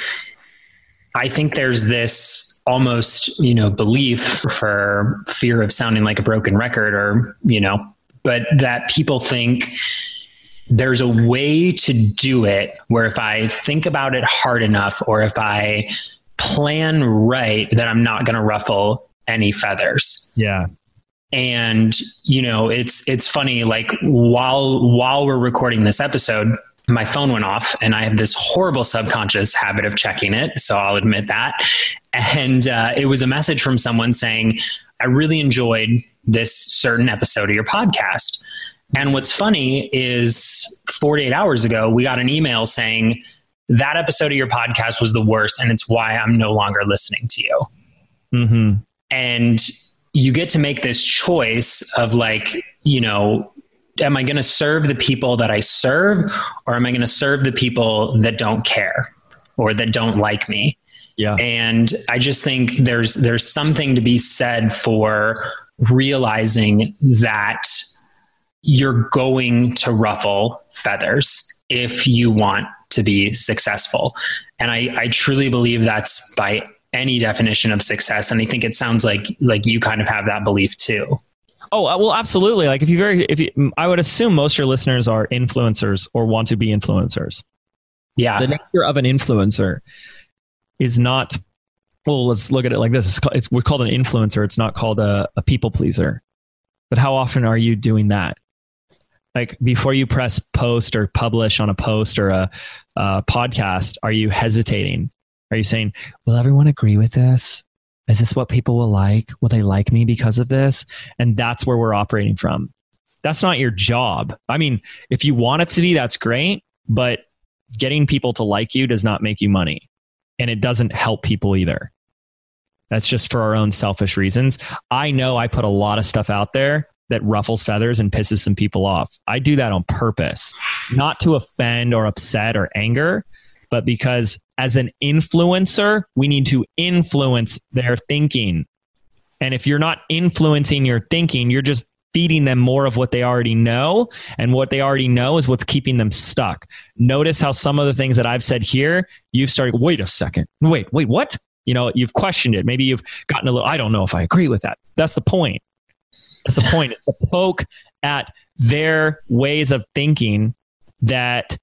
I think there's this almost, you know, belief for fear of sounding like a broken record or, you know, but that people think there's a way to do it where if I think about it hard enough or if I plan right that I'm not going to ruffle any feathers. Yeah and you know it's it's funny like while while we're recording this episode my phone went off and i have this horrible subconscious habit of checking it so i'll admit that. And uh, it was a message from someone saying i really enjoyed this certain episode of your podcast. And what's funny is 48 hours ago we got an email saying that episode of your podcast was the worst and it's why i'm no longer listening to you. Mm-hmm. and you get to make this choice of like, you know, am I going to serve the people that I serve or am I going to serve the people that don't care or that don't like me? Yeah. And I just think there's there's something to be said for realizing that you're going to ruffle feathers if you want to be successful. And I, I truly believe that's by any definition of success and i think it sounds like like you kind of have that belief too. Oh uh, well absolutely. Like if you very if you i would assume most of your listeners are influencers or want to be influencers. Yeah. The nature of an influencer is not well let's look at it like this. It's, called, it's we're called an influencer. It's not called a, a people pleaser. But how often are you doing that? Like before you press post or publish on a post or a, a podcast are you hesitating are you saying, will everyone agree with this? Is this what people will like? Will they like me because of this? And that's where we're operating from. That's not your job. I mean, if you want it to be, that's great, but getting people to like you does not make you money. And it doesn't help people either. That's just for our own selfish reasons. I know I put a lot of stuff out there that ruffles feathers and pisses some people off. I do that on purpose, not to offend or upset or anger, but because as an influencer, we need to influence their thinking. And if you're not influencing your thinking, you're just feeding them more of what they already know. And what they already know is what's keeping them stuck. Notice how some of the things that I've said here, you've started, wait a second. Wait, wait, what? You know, you've questioned it. Maybe you've gotten a little, I don't know if I agree with that. That's the point. That's the point. It's to poke at their ways of thinking that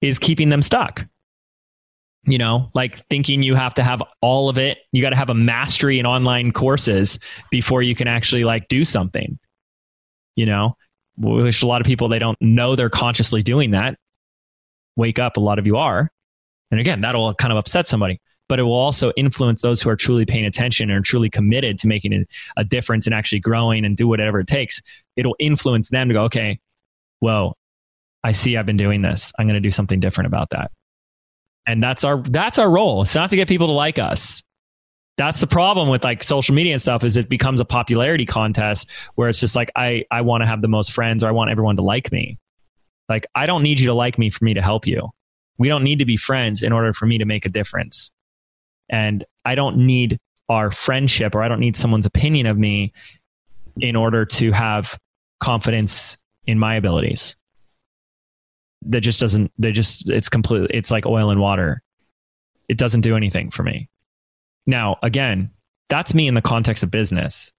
is keeping them stuck you know like thinking you have to have all of it. You got to have a mastery in online courses before you can actually like do something you know? Which a lot of people they don't know they're consciously doing that. Wake up a lot of you are. And again that'll kind of upset somebody but it will also influence those who are truly paying attention and truly committed to making a difference and actually growing and do whatever it takes. It'll influence them to go okay well i see i've been doing this. I'm going to do something different about that and that's our that's our role. It's not to get people to like us. That's the problem with like social media and stuff is it becomes a popularity contest where it's just like i i want to have the most friends or i want everyone to like me. Like i don't need you to like me for me to help you. We don't need to be friends in order for me to make a difference. And i don't need our friendship or i don't need someone's opinion of me in order to have confidence in my abilities that just doesn't they just it's completely it's like oil and water. It doesn't do anything for me. Now again that's me in the context of business.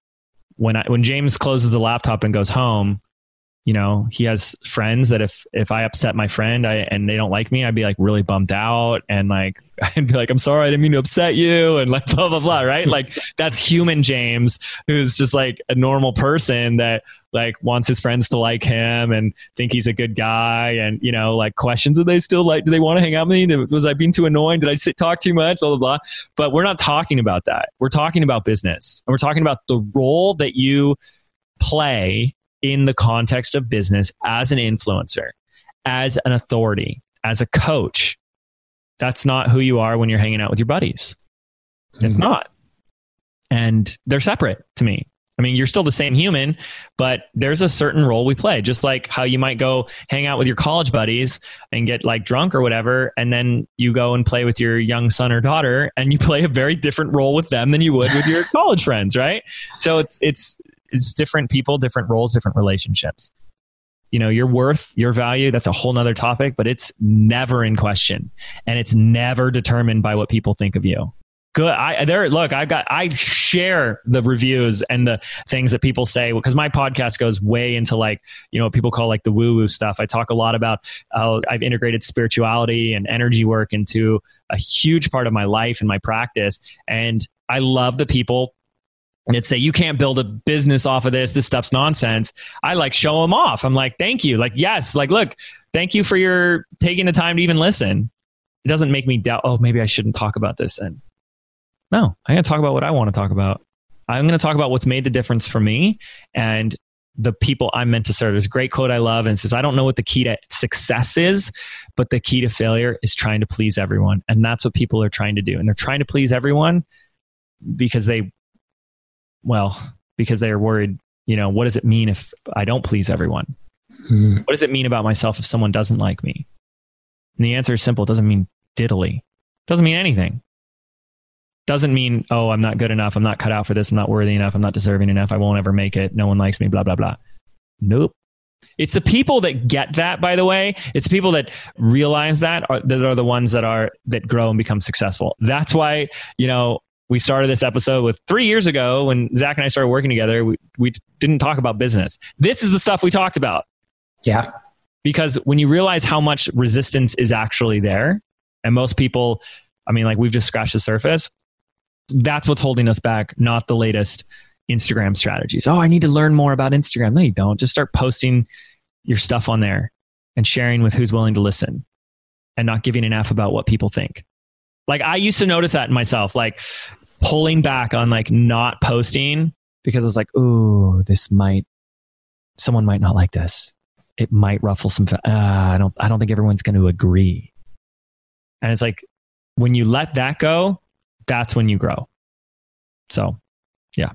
When i when james closes the laptop and goes home you know he has friends that if if i upset my friend I, and they don't like me i'd be like really bummed out and like [LAUGHS] i'd be like i'm sorry i didn't mean to upset you and like [LAUGHS] blah blah blah right? Like that's human james who's just like a normal person that like wants his friends to like him and think he's a good guy and you know like questions do they still like do they want to hang out with me? Was i being too annoying? Did i sit, talk too much? Blah blah blah. But we're not talking about that. We're talking about business. And we're talking about the role that you play in the context of business as an influencer, as an authority, as a coach. That's not who you are when you're hanging out with your buddies. It's mm-hmm. not. And they're separate to me. I mean, you're still the same human, but there's a certain role we play. Just like how you might go hang out with your college buddies and get like drunk or whatever, and then you go and play with your young son or daughter, and you [LAUGHS] play a very different role with them than you would with your [LAUGHS] college friends, right? So it's it's it's different people, different roles, different relationships. You know, your worth, your value, that's a whole nother topic, but it's never in question. And it's never determined by what people think of you. Good. I there look, I've got I share the reviews and the things that people say because my podcast goes way into like, you know, what people call like the woo-woo stuff. I talk a lot about how I've integrated spirituality and energy work into a huge part of my life and my practice. And I love the people and say you can't build a business off of this. This stuff's nonsense. I like show them off. I'm like thank you. Like yes like look thank you for your taking the time to even listen. It doesn't make me doubt oh maybe i shouldn't talk about this and no i'm going to talk about what i want to talk about. I'm going to talk about what's made the difference for me and the people i'm meant to serve. There's a great quote i love and says i don't know what the key to success is but the key to failure is trying to please everyone. And that's what people are trying to do. And they're trying to please everyone because they well, because they are worried, you know, what does it mean if I don't please everyone? Hmm. What does it mean about myself if someone doesn't like me? And the answer is simple. It doesn't mean diddly. It doesn't mean anything. Doesn't mean, oh, I'm not good enough. I'm not cut out for this. I'm not worthy enough. I'm not deserving enough. I won't ever make it. No one likes me, blah, blah, blah. Nope. It's the people that get that, by the way. It's the people that realize that are, that are the ones that are that grow and become successful. That's why, you know, we started this episode with three years ago when Zach and I started working together. We, we didn't talk about business. This is the stuff we talked about. Yeah. Because when you realize how much resistance is actually there, and most people, I mean, like we've just scratched the surface, that's what's holding us back, not the latest Instagram strategies. Oh, I need to learn more about Instagram. No, you don't. Just start posting your stuff on there and sharing with who's willing to listen and not giving an F about what people think. Like I used to notice that in myself. Like pulling back on like not posting because it's like, ooh, this might, someone might not like this. It might ruffle some. Uh, I don't. I don't think everyone's going to agree. And it's like when you let that go, that's when you grow. So, yeah.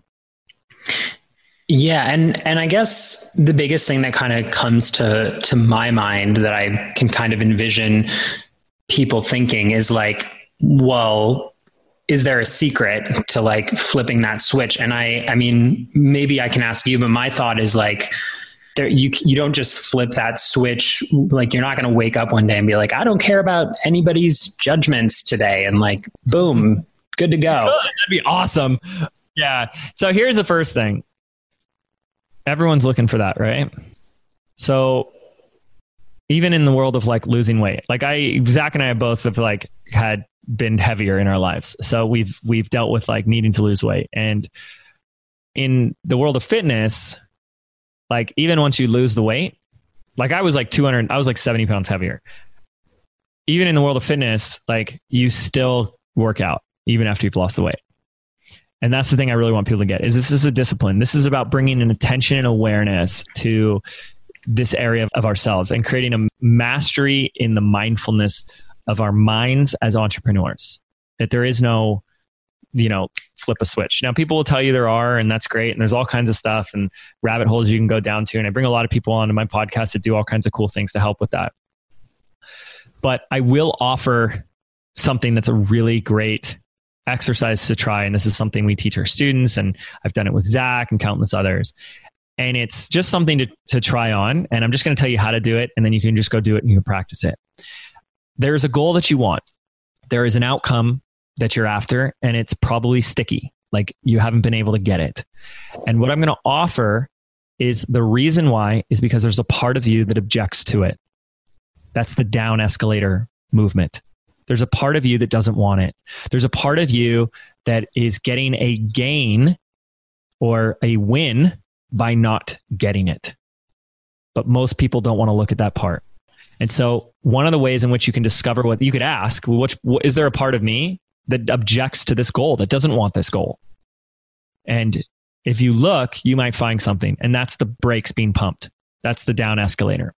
Yeah, and and I guess the biggest thing that kind of comes to to my mind that I can kind of envision people thinking is like, well, is there a secret to like flipping that switch? And I, I mean, maybe I can ask you, but my thought is like, there, you you don't just flip that switch. Like you're not going to wake up one day and be like, I don't care about anybody's judgments today, and like, boom, good to go. [LAUGHS] That'd be awesome. Yeah. So here's the first thing. Everyone's looking for that, right? So even in the world of like losing weight, like I, Zach and I both have like had been heavier in our lives. So we've we've dealt with like needing to lose weight. And in the world of fitness, like even once you lose the weight, like I was like 200, I was like 70 pounds heavier. Even in the world of fitness, like you still work out even after you've lost the weight. And that's the thing I really want people to get is this is a discipline. This is about bringing an attention and awareness to this area of ourselves and creating a mastery in the mindfulness of our minds as entrepreneurs. That there is no, you know, flip a switch. Now, people will tell you there are, and that's great. And there's all kinds of stuff and rabbit holes you can go down to. And I bring a lot of people onto my podcast that do all kinds of cool things to help with that. But I will offer something that's a really great exercise to try. And this is something we teach our students, and I've done it with Zach and countless others. And it's just something to, to try on. And I'm just going to tell you how to do it, and then you can just go do it and you can practice it there's a goal that you want. There is an outcome that you're after, and it's probably sticky. Like you haven't been able to get it. And what I'm going to offer is the reason why is because there's a part of you that objects to it. That's the down escalator movement. There's a part of you that doesn't want it. There's a part of you that is getting a gain or a win by not getting it. But most people don't want to look at that part. And so, one of the ways in which you can discover what you could ask, which is there a part of me that objects to this goal, that doesn't want this goal? And if you look, you might find something, and that's the brakes being pumped. That's the down escalator.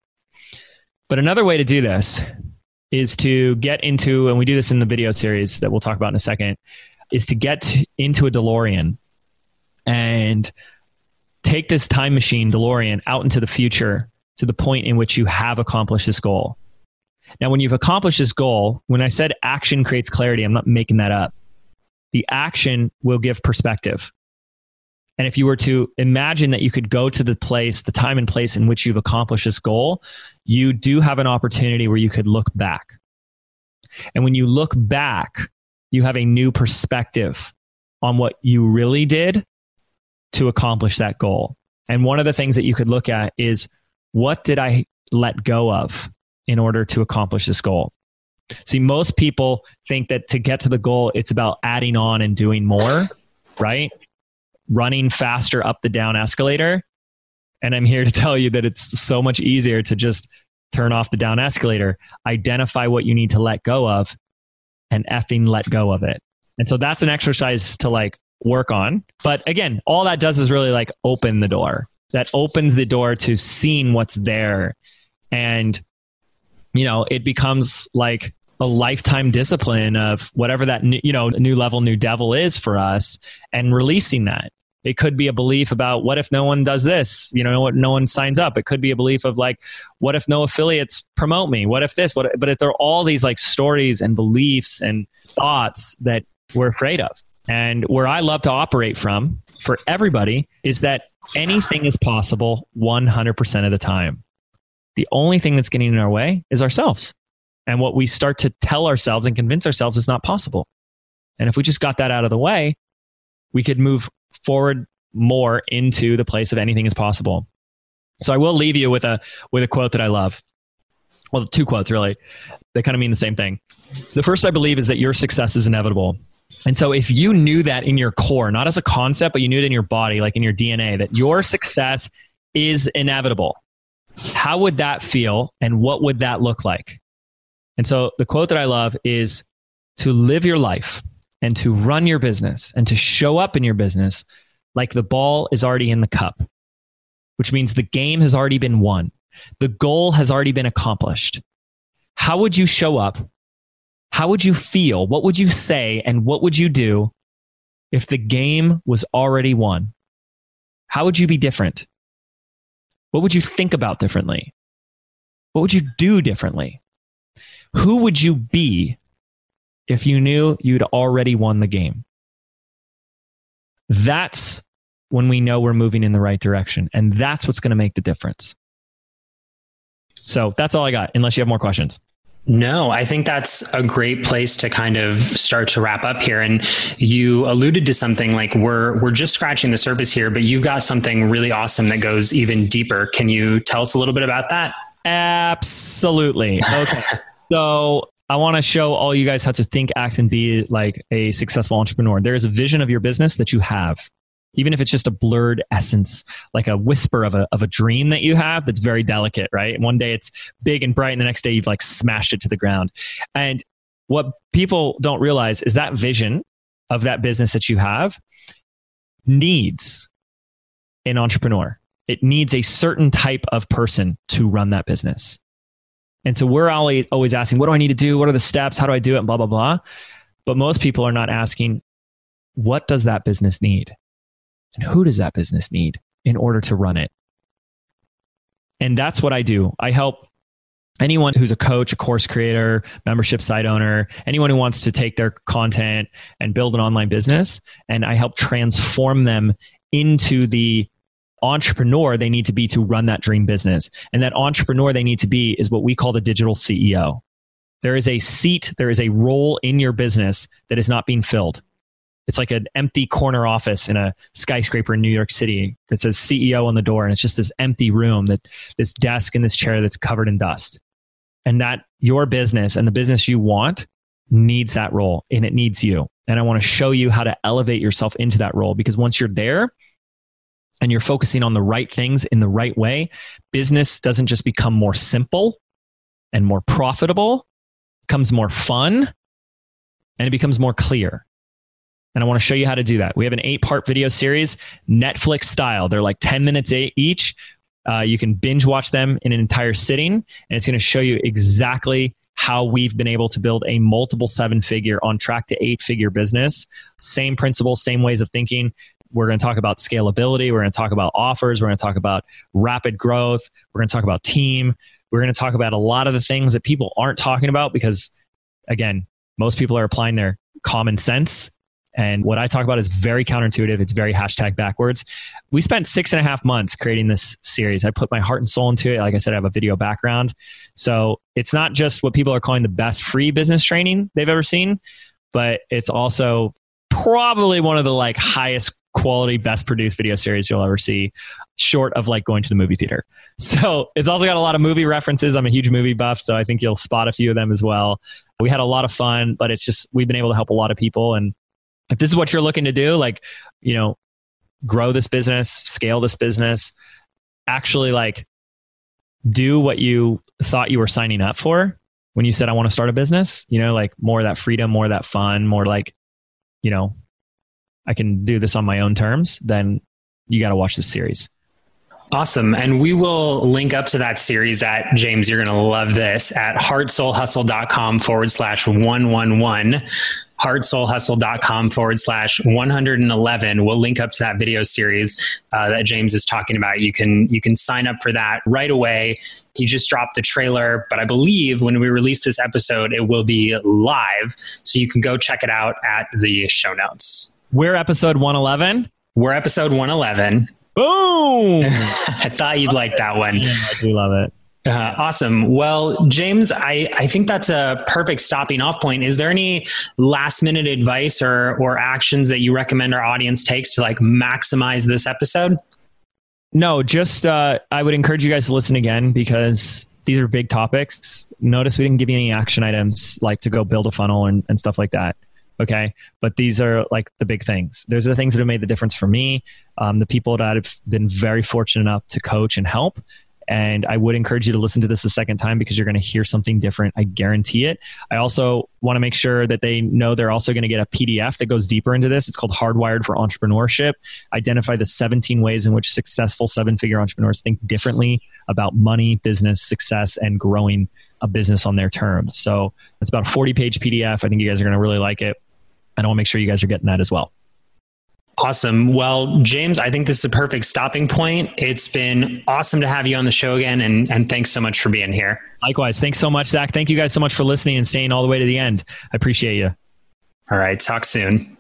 But another way to do this is to get into, and we do this in the video series that we'll talk about in a second, is to get into a DeLorean and take this time machine DeLorean out into the future to the point in which you have accomplished this goal. Now, when you've accomplished this goal, when I said action creates clarity, I'm not making that up. The action will give perspective. And if you were to imagine that you could go to the place, the time and place in which you've accomplished this goal, you do have an opportunity where you could look back. And when you look back, you have a new perspective on what you really did to accomplish that goal. And one of the things that you could look at is what did I let go of in order to accomplish this goal? See, most people think that to get to the goal, it's about adding on and doing more, [LAUGHS] right? Running faster up the down escalator. And I'm here to tell you that it's so much easier to just turn off the down escalator, identify what you need to let go of, and effing let go of it. And so that's an exercise to like work on. But again, all that does is really like open the door. That opens the door to seeing what's there. And you know it becomes like a lifetime discipline of whatever that new, you know new level new devil is for us and releasing that. It could be a belief about what if no one does this? You know what no one signs up. It could be a belief of like what if no affiliates promote me? What if this? What but if there are all these like stories and beliefs and thoughts that we're afraid of and where i love to operate from for everybody is that anything is possible 100% of the time. The only thing that's getting in our way is ourselves and what we start to tell ourselves and convince ourselves is not possible. And if we just got that out of the way, we could move forward more into the place of anything is possible. So I will leave you with a with a quote that I love. Well, two quotes really. They kind of mean the same thing. The first I believe is that your success is inevitable. And so if you knew that in your core, not as a concept, but you knew it in your body, like in your DNA, that your success is inevitable, how would that feel and what would that look like? And so the quote that I love is to live your life and to run your business and to show up in your business like the ball is already in the cup, which means the game has already been won. The goal has already been accomplished. How would you show up how would you feel? What would you say? And what would you do if the game was already won? How would you be different? What would you think about differently? What would you do differently? Who would you be if you knew you'd already won the game. That's when we know we're moving in the right direction. And that's what's going to make the difference. So that's all I got, unless you have more questions. No, I think that's a great place to kind of start to wrap up here. And you alluded to something like we're we're just scratching the surface here, but you've got something really awesome that goes even deeper. Can you tell us a little bit about that? Absolutely. Okay. [LAUGHS] so I want to show all you guys how to think, act, and be like a successful entrepreneur. There is a vision of your business that you have even if it's just a blurred essence, like a whisper of a, of a dream that you have that's very delicate, right? One day it's big and bright, and the next day you've like smashed it to the ground. And what people don't realize is that vision of that business that you have needs an entrepreneur. It needs a certain type of person to run that business. And so we're always, always asking, what do I need to do? What are the steps? How do I do it? And blah, blah, blah. But most people are not asking, what does that business need? And who does that business need in order to run it? And that's what I do. I help anyone who's a coach, a course creator, membership site owner, anyone who wants to take their content and build an online business. And I help transform them into the entrepreneur they need to be to run that dream business. And that entrepreneur they need to be is what we call the digital CEO. There is a seat, there is a role in your business that is not being filled. It's like an empty corner office in a skyscraper in New York City that says CEO on the door. And it's just this empty room that this desk and this chair that's covered in dust. And that your business and the business you want needs that role and it needs you. And I want to show you how to elevate yourself into that role because once you're there and you're focusing on the right things in the right way, business doesn't just become more simple and more profitable, becomes more fun, and it becomes more clear. And I want to show you how to do that. We have an eight part video series, Netflix style. They're like 10 minutes each. Uh, you can binge watch them in an entire sitting, and it's going to show you exactly how we've been able to build a multiple seven figure on track to eight figure business. Same principles, same ways of thinking. We're going to talk about scalability. We're going to talk about offers. We're going to talk about rapid growth. We're going to talk about team. We're going to talk about a lot of the things that people aren't talking about because, again, most people are applying their common sense and what I talk about is very counterintuitive. It's very hashtag backwards. We spent six and a half months creating this series. I put my heart and soul into it. Like I said, I have a video background. So it's not just what people are calling the best free business training they've ever seen, but it's also probably one of the like highest quality, best produced video series you'll ever see, short of like going to the movie theater. [LAUGHS] So it's also got a lot of movie references. I'm a huge movie buff, so I think you'll spot a few of them as well. We had a lot of fun, but it's just we've been able to help a lot of people and if this is what you're looking to do, like, you know, grow this business, scale this business, actually like do what you thought you were signing up for when you said, I want to start a business, you know, like more of that freedom, more of that fun, more like, you know, I can do this on my own terms, then you got to watch this series. Awesome. And we will link up to that series at James. You're going to love this at heartsoulhustle.com forward slash 111 heartsoulhustle.com forward slash 111 we'll link up to that video series uh, that james is talking about. You can you can sign up for that right away. He just dropped the trailer but i believe when we release this episode it will be live. So you can go check it out at the show notes. We're episode 111 we're episode 111 boom! [LAUGHS] I thought you'd like that one. Yeah, i do love it uh, awesome. Well, James, I, I think that's a perfect stopping off point. Is there any last minute advice or, or actions that you recommend our audience takes to like maximize this episode? No, just uh, I would encourage you guys to listen again because these are big topics. Notice we didn't give you any action items like to go build a funnel and, and stuff like that. Okay. But these are like the big things. Those are the things that have made the difference for me. Um, the people that I've been very fortunate enough to coach and help. And I would encourage you to listen to this a second time because you're going to hear something different. I guarantee it. I also want to make sure that they know they're also going to get a PDF that goes deeper into this. It's called Hardwired for Entrepreneurship. Identify the 17 ways in which successful seven figure entrepreneurs think differently about money, business, success, and growing a business on their terms. So it's about a 40 page PDF. I think you guys are going to really like it. And I want to make sure you guys are getting that as well. Awesome. Well, James, I think this is a perfect stopping point. It's been awesome to have you on the show again, and, and thanks so much for being here. Likewise. Thanks so much, Zach. Thank you guys so much for listening and staying all the way to the end. I appreciate you. All right. Talk soon.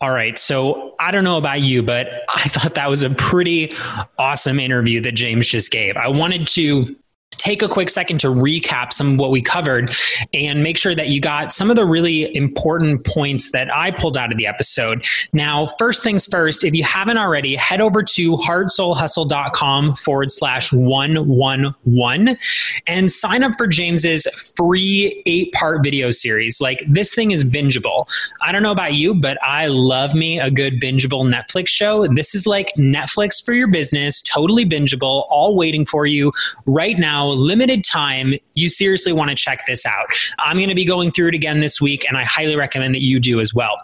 All right. So I don't know about you, but [LAUGHS] I thought that was a pretty awesome interview that James just gave. I wanted to take a quick second to recap some of what we covered and make sure that you got some of the really important points that I pulled out of the episode. Now, first things first, if you haven't already, head over to heartsoulhustle.com forward slash 111 and sign up for James's free eight part video series. Like this thing is bingeable. I don't know about you, but I love me a good bingeable Netflix show. This is like Netflix for your business, totally bingeable, all waiting for you right now now, limited time. You seriously want to check this out. I'm going to be going through it again this week, and I highly recommend that you do as well.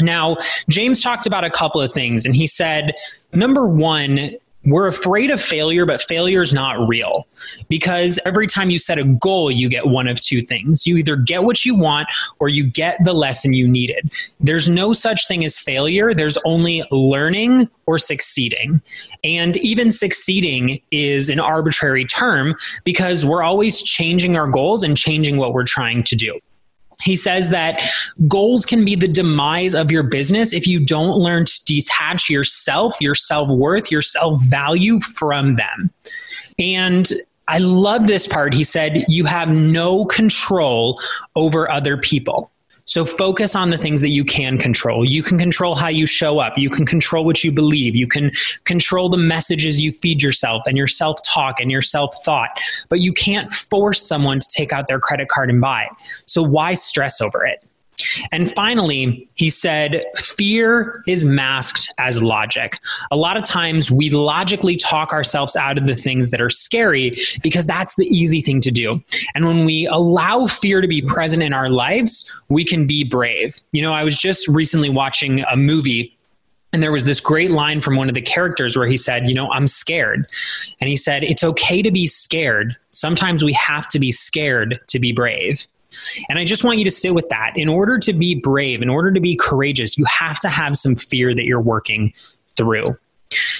Now, James talked about a couple of things, and he said, number one, we're afraid of failure, but failure is not real because every time you set a goal, you get one of two things. You either get what you want or you get the lesson you needed. There's no such thing as failure, there's only learning or succeeding. And even succeeding is an arbitrary term because we're always changing our goals and changing what we're trying to do. He says that goals can be the demise of your business if you don't learn to detach yourself, your self worth, your self value from them. And I love this part. He said, You have no control over other people. So focus on the things that you can control. You can control how you show up. You can control what you believe. You can control the messages you feed yourself and your self talk and your self thought. But you can't force someone to take out their credit card and buy. So why stress over it? And finally, he said, fear is masked as logic. A lot of times we logically talk ourselves out of the things that are scary because that's the easy thing to do. And when we allow fear to be present in our lives, we can be brave. You know, I was just recently watching a movie and there was this great line from one of the characters where he said, You know, I'm scared. And he said, It's okay to be scared. Sometimes we have to be scared to be brave. And I just want you to sit with that. In order to be brave, in order to be courageous, you have to have some fear that you're working through.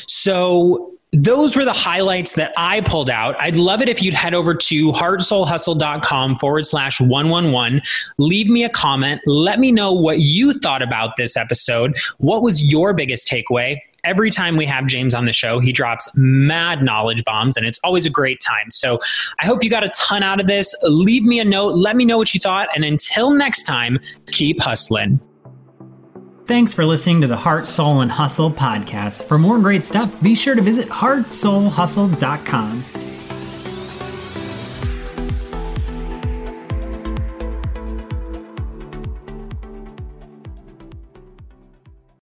So, those were the highlights that I pulled out. I'd love it if you'd head over to heartsoulhustle.com forward slash 111. Leave me a comment. Let me know what you thought about this episode. What was your biggest takeaway? Every time we have James on the show, he drops mad knowledge bombs, and it's always a great time. So I hope you got a ton out of this. Leave me a note. Let me know what you thought. And until next time, keep hustling. Thanks for listening to the Heart, Soul, and Hustle podcast. For more great stuff, be sure to visit heartsoulhustle.com.